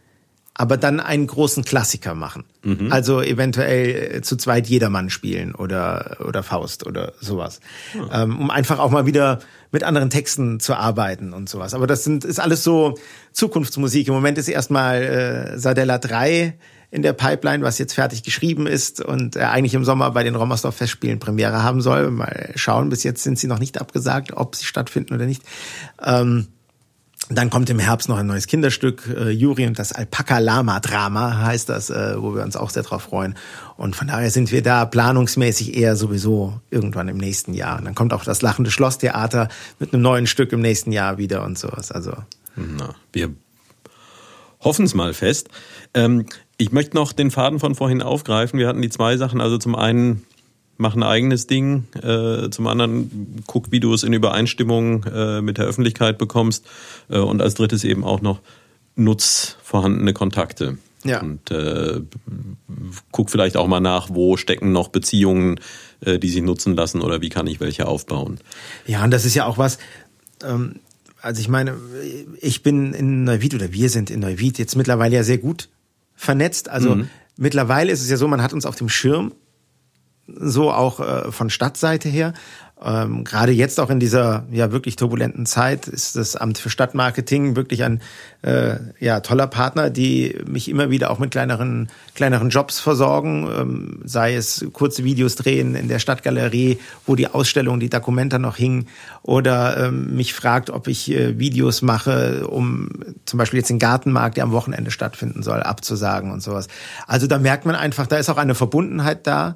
aber dann einen großen Klassiker machen. Mhm. Also eventuell äh, zu zweit Jedermann spielen oder, oder Faust oder sowas. Mhm. Ähm, um einfach auch mal wieder mit anderen Texten zu arbeiten und sowas. Aber das sind, ist alles so Zukunftsmusik. Im Moment ist erstmal äh, Sardella 3 in der Pipeline, was jetzt fertig geschrieben ist und äh, eigentlich im Sommer bei den Rommersdorf Festspielen Premiere haben soll. Mal schauen, bis jetzt sind sie noch nicht abgesagt, ob sie stattfinden oder nicht. Ähm, dann kommt im Herbst noch ein neues Kinderstück, äh, Juri und das Alpaka-Lama-Drama heißt das, äh, wo wir uns auch sehr drauf freuen. Und von daher sind wir da planungsmäßig eher sowieso irgendwann im nächsten Jahr. Und dann kommt auch das Lachende Schlosstheater mit einem neuen Stück im nächsten Jahr wieder und sowas. Also Na, wir hoffen es mal fest. Ähm, ich möchte noch den Faden von vorhin aufgreifen. Wir hatten die zwei Sachen, also zum einen mach ein eigenes Ding. Äh, zum anderen guck, wie du es in Übereinstimmung äh, mit der Öffentlichkeit bekommst. Äh, und als drittes eben auch noch nutz vorhandene Kontakte. Ja. Und äh, guck vielleicht auch mal nach, wo stecken noch Beziehungen, äh, die sich nutzen lassen oder wie kann ich welche aufbauen. Ja, und das ist ja auch was, ähm, also ich meine, ich bin in Neuwied oder wir sind in Neuwied jetzt mittlerweile ja sehr gut vernetzt. Also mhm. mittlerweile ist es ja so, man hat uns auf dem Schirm so auch äh, von Stadtseite her. Ähm, Gerade jetzt auch in dieser ja wirklich turbulenten Zeit ist das Amt für Stadtmarketing wirklich ein äh, ja toller Partner, die mich immer wieder auch mit kleineren kleineren Jobs versorgen, ähm, sei es kurze Videos drehen in der Stadtgalerie, wo die Ausstellung, die Dokumenta noch hingen, oder ähm, mich fragt, ob ich äh, Videos mache, um zum Beispiel jetzt den Gartenmarkt, der am Wochenende stattfinden soll, abzusagen und sowas. Also da merkt man einfach, da ist auch eine Verbundenheit da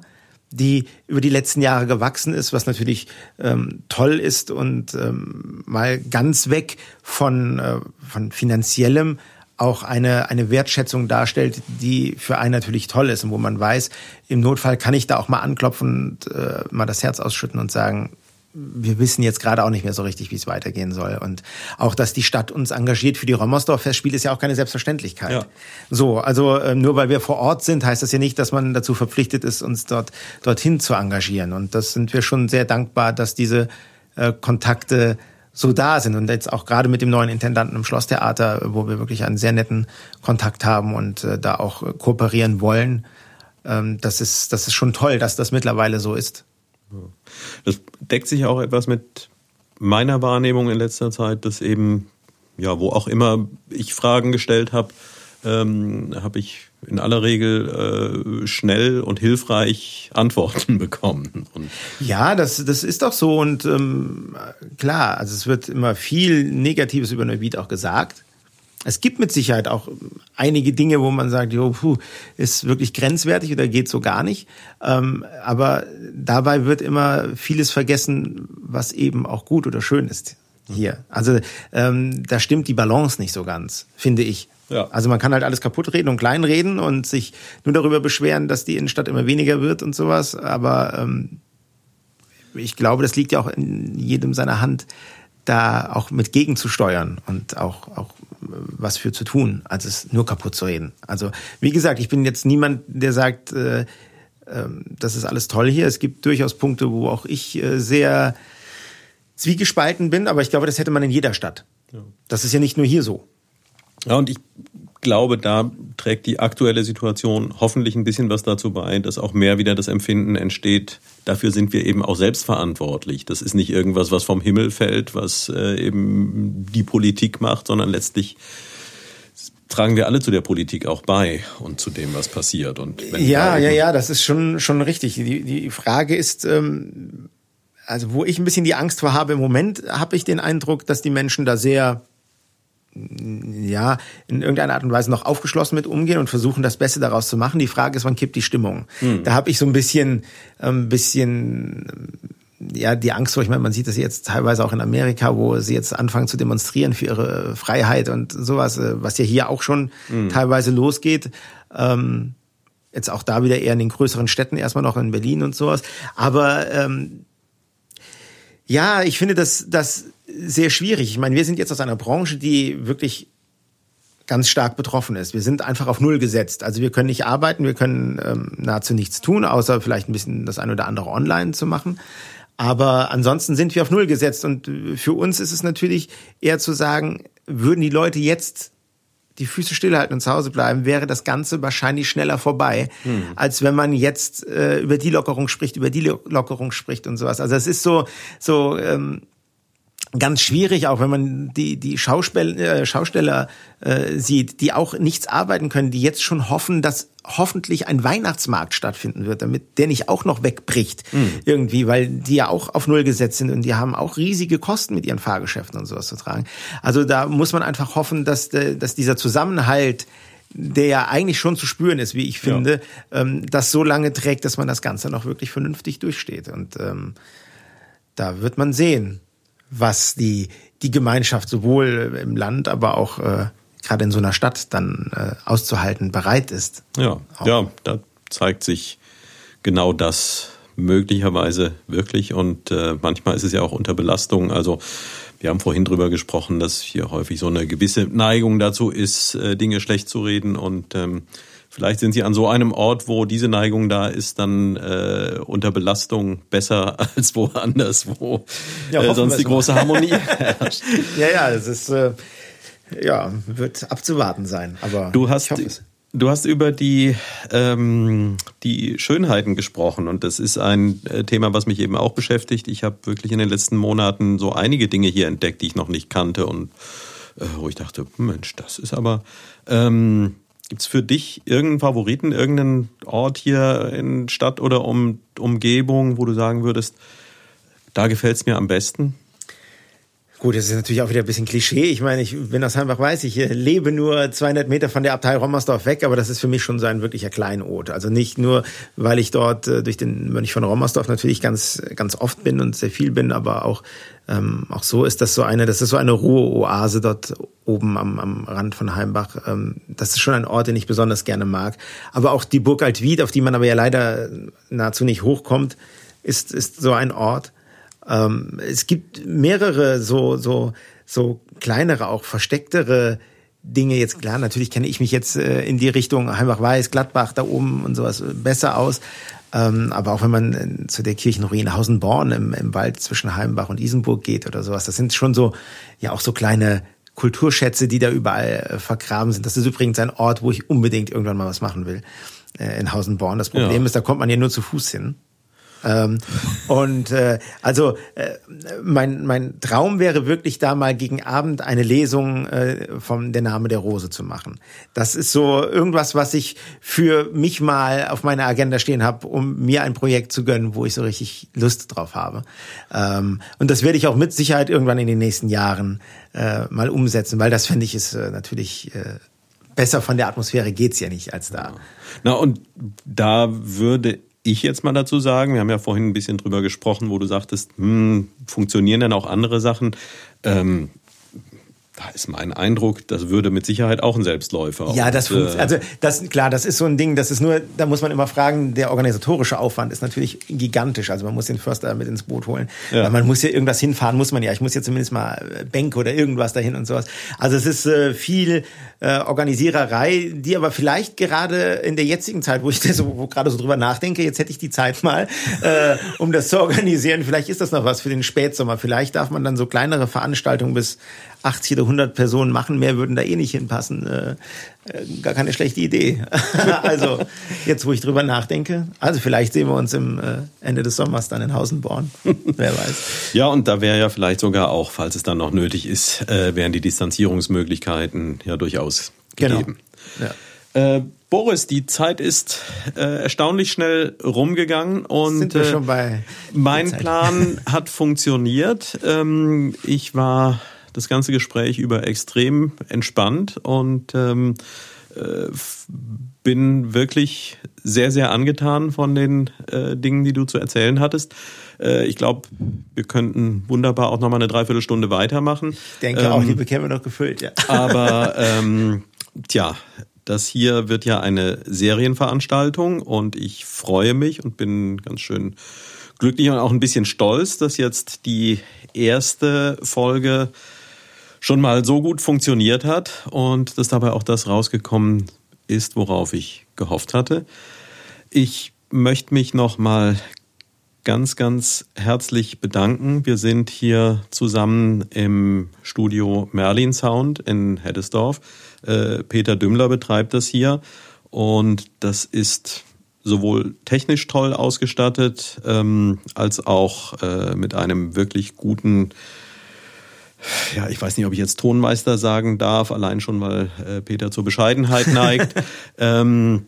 die über die letzten Jahre gewachsen ist, was natürlich ähm, toll ist und ähm, mal ganz weg von, äh, von finanziellem auch eine, eine Wertschätzung darstellt, die für einen natürlich toll ist und wo man weiß, im Notfall kann ich da auch mal anklopfen und äh, mal das Herz ausschütten und sagen, wir wissen jetzt gerade auch nicht mehr so richtig, wie es weitergehen soll. Und auch, dass die Stadt uns engagiert für die Rommersdorf-Festspiele, ist ja auch keine Selbstverständlichkeit. Ja. So, also äh, nur weil wir vor Ort sind, heißt das ja nicht, dass man dazu verpflichtet ist, uns dort dorthin zu engagieren. Und das sind wir schon sehr dankbar, dass diese äh, Kontakte so da sind. Und jetzt auch gerade mit dem neuen Intendanten im Schlosstheater, wo wir wirklich einen sehr netten Kontakt haben und äh, da auch kooperieren wollen. Ähm, das ist, das ist schon toll, dass das mittlerweile so ist. Das deckt sich auch etwas mit meiner Wahrnehmung in letzter Zeit, dass eben, ja, wo auch immer ich Fragen gestellt habe, ähm, habe ich in aller Regel äh, schnell und hilfreich Antworten bekommen. Und ja, das, das ist doch so und ähm, klar, also es wird immer viel Negatives über Neuwied auch gesagt. Es gibt mit Sicherheit auch einige Dinge, wo man sagt, jo, puh, ist wirklich grenzwertig oder geht so gar nicht. Ähm, aber dabei wird immer vieles vergessen, was eben auch gut oder schön ist hier. Also ähm, da stimmt die Balance nicht so ganz, finde ich. Ja. Also man kann halt alles kaputt reden und klein reden und sich nur darüber beschweren, dass die Innenstadt immer weniger wird und sowas. Aber ähm, ich glaube, das liegt ja auch in jedem seiner Hand, da auch mit gegenzusteuern und auch, auch was für zu tun, als es nur kaputt zu reden. Also wie gesagt, ich bin jetzt niemand, der sagt, äh, äh, das ist alles toll hier. Es gibt durchaus Punkte, wo auch ich äh, sehr zwiegespalten bin, aber ich glaube, das hätte man in jeder Stadt. Ja. Das ist ja nicht nur hier so. Ja, und ich glaube, da trägt die aktuelle Situation hoffentlich ein bisschen was dazu bei, dass auch mehr wieder das Empfinden entsteht. Dafür sind wir eben auch selbstverantwortlich. Das ist nicht irgendwas, was vom Himmel fällt, was äh, eben die Politik macht, sondern letztlich tragen wir alle zu der Politik auch bei und zu dem, was passiert. Und ja, ja, ja, das ist schon schon richtig. Die, die Frage ist, ähm, also wo ich ein bisschen die Angst vor habe im Moment, habe ich den Eindruck, dass die Menschen da sehr ja, in irgendeiner Art und Weise noch aufgeschlossen mit umgehen und versuchen, das Beste daraus zu machen. Die Frage ist, wann kippt die Stimmung? Hm. Da habe ich so ein bisschen, ein ähm, bisschen, ja, die Angst vor. Ich meine, man sieht das jetzt teilweise auch in Amerika, wo sie jetzt anfangen zu demonstrieren für ihre Freiheit und sowas, äh, was ja hier auch schon hm. teilweise losgeht. Ähm, jetzt auch da wieder eher in den größeren Städten, erstmal noch in Berlin und sowas. Aber ähm, ja, ich finde das, das sehr schwierig. Ich meine, wir sind jetzt aus einer Branche, die wirklich ganz stark betroffen ist. Wir sind einfach auf Null gesetzt. Also wir können nicht arbeiten, wir können ähm, nahezu nichts tun, außer vielleicht ein bisschen das eine oder andere online zu machen. Aber ansonsten sind wir auf Null gesetzt. Und für uns ist es natürlich eher zu sagen, würden die Leute jetzt die Füße stillhalten und zu Hause bleiben, wäre das Ganze wahrscheinlich schneller vorbei, hm. als wenn man jetzt äh, über die Lockerung spricht, über die Lockerung spricht und sowas. Also es ist so, so ähm, ganz schwierig, auch wenn man die, die Schauspiel, äh, Schausteller äh, sieht, die auch nichts arbeiten können, die jetzt schon hoffen, dass hoffentlich ein Weihnachtsmarkt stattfinden wird, damit der nicht auch noch wegbricht mhm. irgendwie, weil die ja auch auf Null gesetzt sind und die haben auch riesige Kosten mit ihren Fahrgeschäften und sowas zu tragen. Also da muss man einfach hoffen, dass, dass dieser Zusammenhalt der ja eigentlich schon zu spüren ist, wie ich finde, ja. ähm, das so lange trägt, dass man das Ganze noch wirklich vernünftig durchsteht. Und ähm, da wird man sehen, was die, die Gemeinschaft sowohl im Land, aber auch äh, gerade in so einer Stadt dann äh, auszuhalten bereit ist. Ja, auch. ja, da zeigt sich genau das möglicherweise wirklich und äh, manchmal ist es ja auch unter Belastung. Also wir haben vorhin drüber gesprochen, dass hier häufig so eine gewisse Neigung dazu ist, äh, Dinge schlecht zu reden und ähm, Vielleicht sind Sie an so einem Ort, wo diese Neigung da ist, dann äh, unter Belastung besser als woanders, wo ja, äh, sonst die große Harmonie herrscht. ja, ja, das ist äh, ja wird abzuwarten sein. Aber du hast du hast über die ähm, die Schönheiten gesprochen und das ist ein äh, Thema, was mich eben auch beschäftigt. Ich habe wirklich in den letzten Monaten so einige Dinge hier entdeckt, die ich noch nicht kannte und äh, wo ich dachte, Mensch, das ist aber ähm, Gibt es für dich irgendeinen Favoriten, irgendeinen Ort hier in Stadt oder um, Umgebung, wo du sagen würdest, da gefällt es mir am besten? Gut, das ist natürlich auch wieder ein bisschen Klischee. Ich meine, ich bin aus Heimbach weiß, ich lebe nur 200 Meter von der Abtei Rommersdorf weg, aber das ist für mich schon so ein wirklicher Kleinod. Also nicht nur, weil ich dort äh, durch den Mönch von Rommersdorf natürlich ganz, ganz oft bin und sehr viel bin, aber auch, ähm, auch so ist das so eine, das ist so eine Ruheoase dort oben am, am Rand von Heimbach. Ähm, das ist schon ein Ort, den ich besonders gerne mag. Aber auch die Burg Altwied, auf die man aber ja leider nahezu nicht hochkommt, ist, ist so ein Ort ähm, es gibt mehrere so, so, so kleinere, auch verstecktere Dinge jetzt klar, natürlich kenne ich mich jetzt äh, in die Richtung Heimbach-Weiß, Gladbach da oben und sowas besser aus. Ähm, aber auch wenn man äh, zu der Kirchenruine Hausenborn im, im Wald zwischen Heimbach und Isenburg geht oder sowas, das sind schon so, ja auch so kleine Kulturschätze, die da überall äh, vergraben sind. Das ist übrigens ein Ort, wo ich unbedingt irgendwann mal was machen will. Äh, in Hausenborn. Das Problem ja. ist, da kommt man ja nur zu Fuß hin. Ähm, und äh, also äh, mein, mein Traum wäre wirklich da mal gegen Abend eine Lesung äh, vom Der Name der Rose zu machen. Das ist so irgendwas, was ich für mich mal auf meiner Agenda stehen habe, um mir ein Projekt zu gönnen, wo ich so richtig Lust drauf habe. Ähm, und das werde ich auch mit Sicherheit irgendwann in den nächsten Jahren äh, mal umsetzen, weil das finde ich ist äh, natürlich äh, besser von der Atmosphäre geht's ja nicht als da. Na und da würde ich jetzt mal dazu sagen, wir haben ja vorhin ein bisschen drüber gesprochen, wo du sagtest, hm, funktionieren denn auch andere Sachen? Ähm, da ist mein Eindruck, das würde mit Sicherheit auch ein Selbstläufer. Ja, das funktioniert. Äh, also das klar, das ist so ein Ding, das ist nur, da muss man immer fragen, der organisatorische Aufwand ist natürlich gigantisch. Also man muss den Förster mit ins Boot holen. Ja. Weil man muss ja irgendwas hinfahren, muss man ja. Ich muss ja zumindest mal äh, Bänke oder irgendwas dahin und sowas. Also es ist äh, viel äh, Organisiererei, die aber vielleicht gerade in der jetzigen Zeit, wo ich das so, wo gerade so drüber nachdenke, jetzt hätte ich die Zeit mal, äh, um das zu organisieren. Vielleicht ist das noch was für den Spätsommer. Vielleicht darf man dann so kleinere Veranstaltungen bis 80 oder 100 Personen machen, mehr würden da eh nicht hinpassen. Äh, äh gar keine schlechte Idee. also jetzt, wo ich drüber nachdenke, also vielleicht sehen wir uns im äh, Ende des Sommers dann in Hausenborn. Wer weiß. Ja, und da wäre ja vielleicht sogar auch, falls es dann noch nötig ist, äh, wären die Distanzierungsmöglichkeiten ja durchaus genau. gegeben. Genau. Ja. Äh, Boris, die Zeit ist äh, erstaunlich schnell rumgegangen und bei mein Plan hat funktioniert. Ähm, ich war das ganze Gespräch über extrem entspannt und ähm, äh, bin wirklich sehr, sehr angetan von den äh, Dingen, die du zu erzählen hattest. Äh, ich glaube, wir könnten wunderbar auch noch mal eine Dreiviertelstunde weitermachen. Ich denke ähm, auch, die bekämen wir noch gefüllt, ja. Aber ähm, tja, das hier wird ja eine Serienveranstaltung und ich freue mich und bin ganz schön glücklich und auch ein bisschen stolz, dass jetzt die erste Folge schon mal so gut funktioniert hat und dass dabei auch das rausgekommen ist, worauf ich gehofft hatte. Ich möchte mich noch mal ganz, ganz herzlich bedanken. Wir sind hier zusammen im Studio Merlin Sound in Heddesdorf. Äh, Peter Dümmler betreibt das hier und das ist sowohl technisch toll ausgestattet ähm, als auch äh, mit einem wirklich guten ja, ich weiß nicht, ob ich jetzt Tonmeister sagen darf, allein schon, weil äh, Peter zur Bescheidenheit neigt. ähm,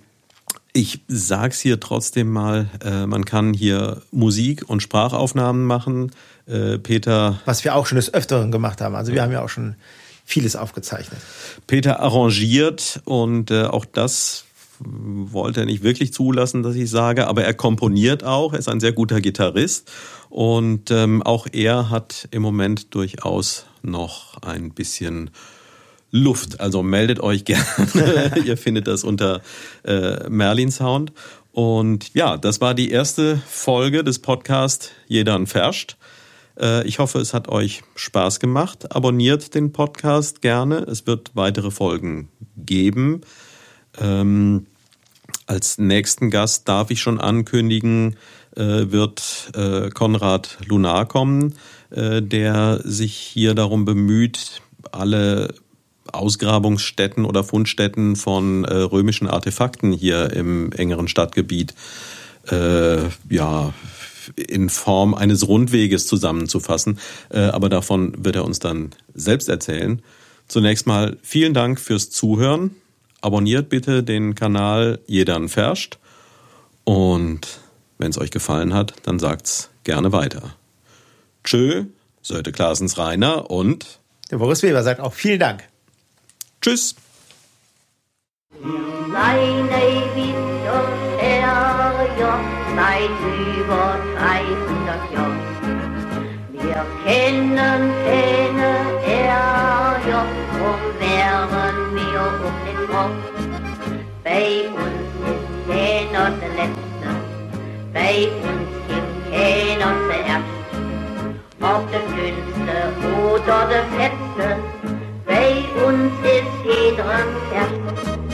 ich sag's hier trotzdem mal, äh, man kann hier Musik und Sprachaufnahmen machen. Äh, Peter. Was wir auch schon des Öfteren gemacht haben. Also wir haben ja auch schon vieles aufgezeichnet. Peter arrangiert und äh, auch das wollte er nicht wirklich zulassen, dass ich sage, aber er komponiert auch, er ist ein sehr guter Gitarrist und ähm, auch er hat im Moment durchaus noch ein bisschen Luft. Also meldet euch gerne. Ihr findet das unter äh, Merlin Sound. Und ja, das war die erste Folge des Podcasts Jeder Verscht. Äh, ich hoffe, es hat euch Spaß gemacht. Abonniert den Podcast gerne. Es wird weitere Folgen geben. Ähm, als nächsten Gast darf ich schon ankündigen, äh, wird äh, Konrad Lunar kommen, äh, der sich hier darum bemüht, alle Ausgrabungsstätten oder Fundstätten von äh, römischen Artefakten hier im engeren Stadtgebiet äh, ja in Form eines Rundweges zusammenzufassen. Äh, aber davon wird er uns dann selbst erzählen. Zunächst mal vielen Dank fürs Zuhören. Abonniert bitte den Kanal Jedern Verscht. Und wenn es euch gefallen hat, dann sagt's gerne weiter. Tschö, Sölte Klaasens Rainer und der Boris Weber sagt auch vielen Dank. Tschüss. Meine Winter seit über 300 Jahren. Wir kennen keine Ärger, drum wären wir auf den Rock. Bei uns ist keiner der Letzte, bei uns gibt keiner zuerst. Ob der Dünnste oder der Fetzte, bei uns ist jeder ein Herz.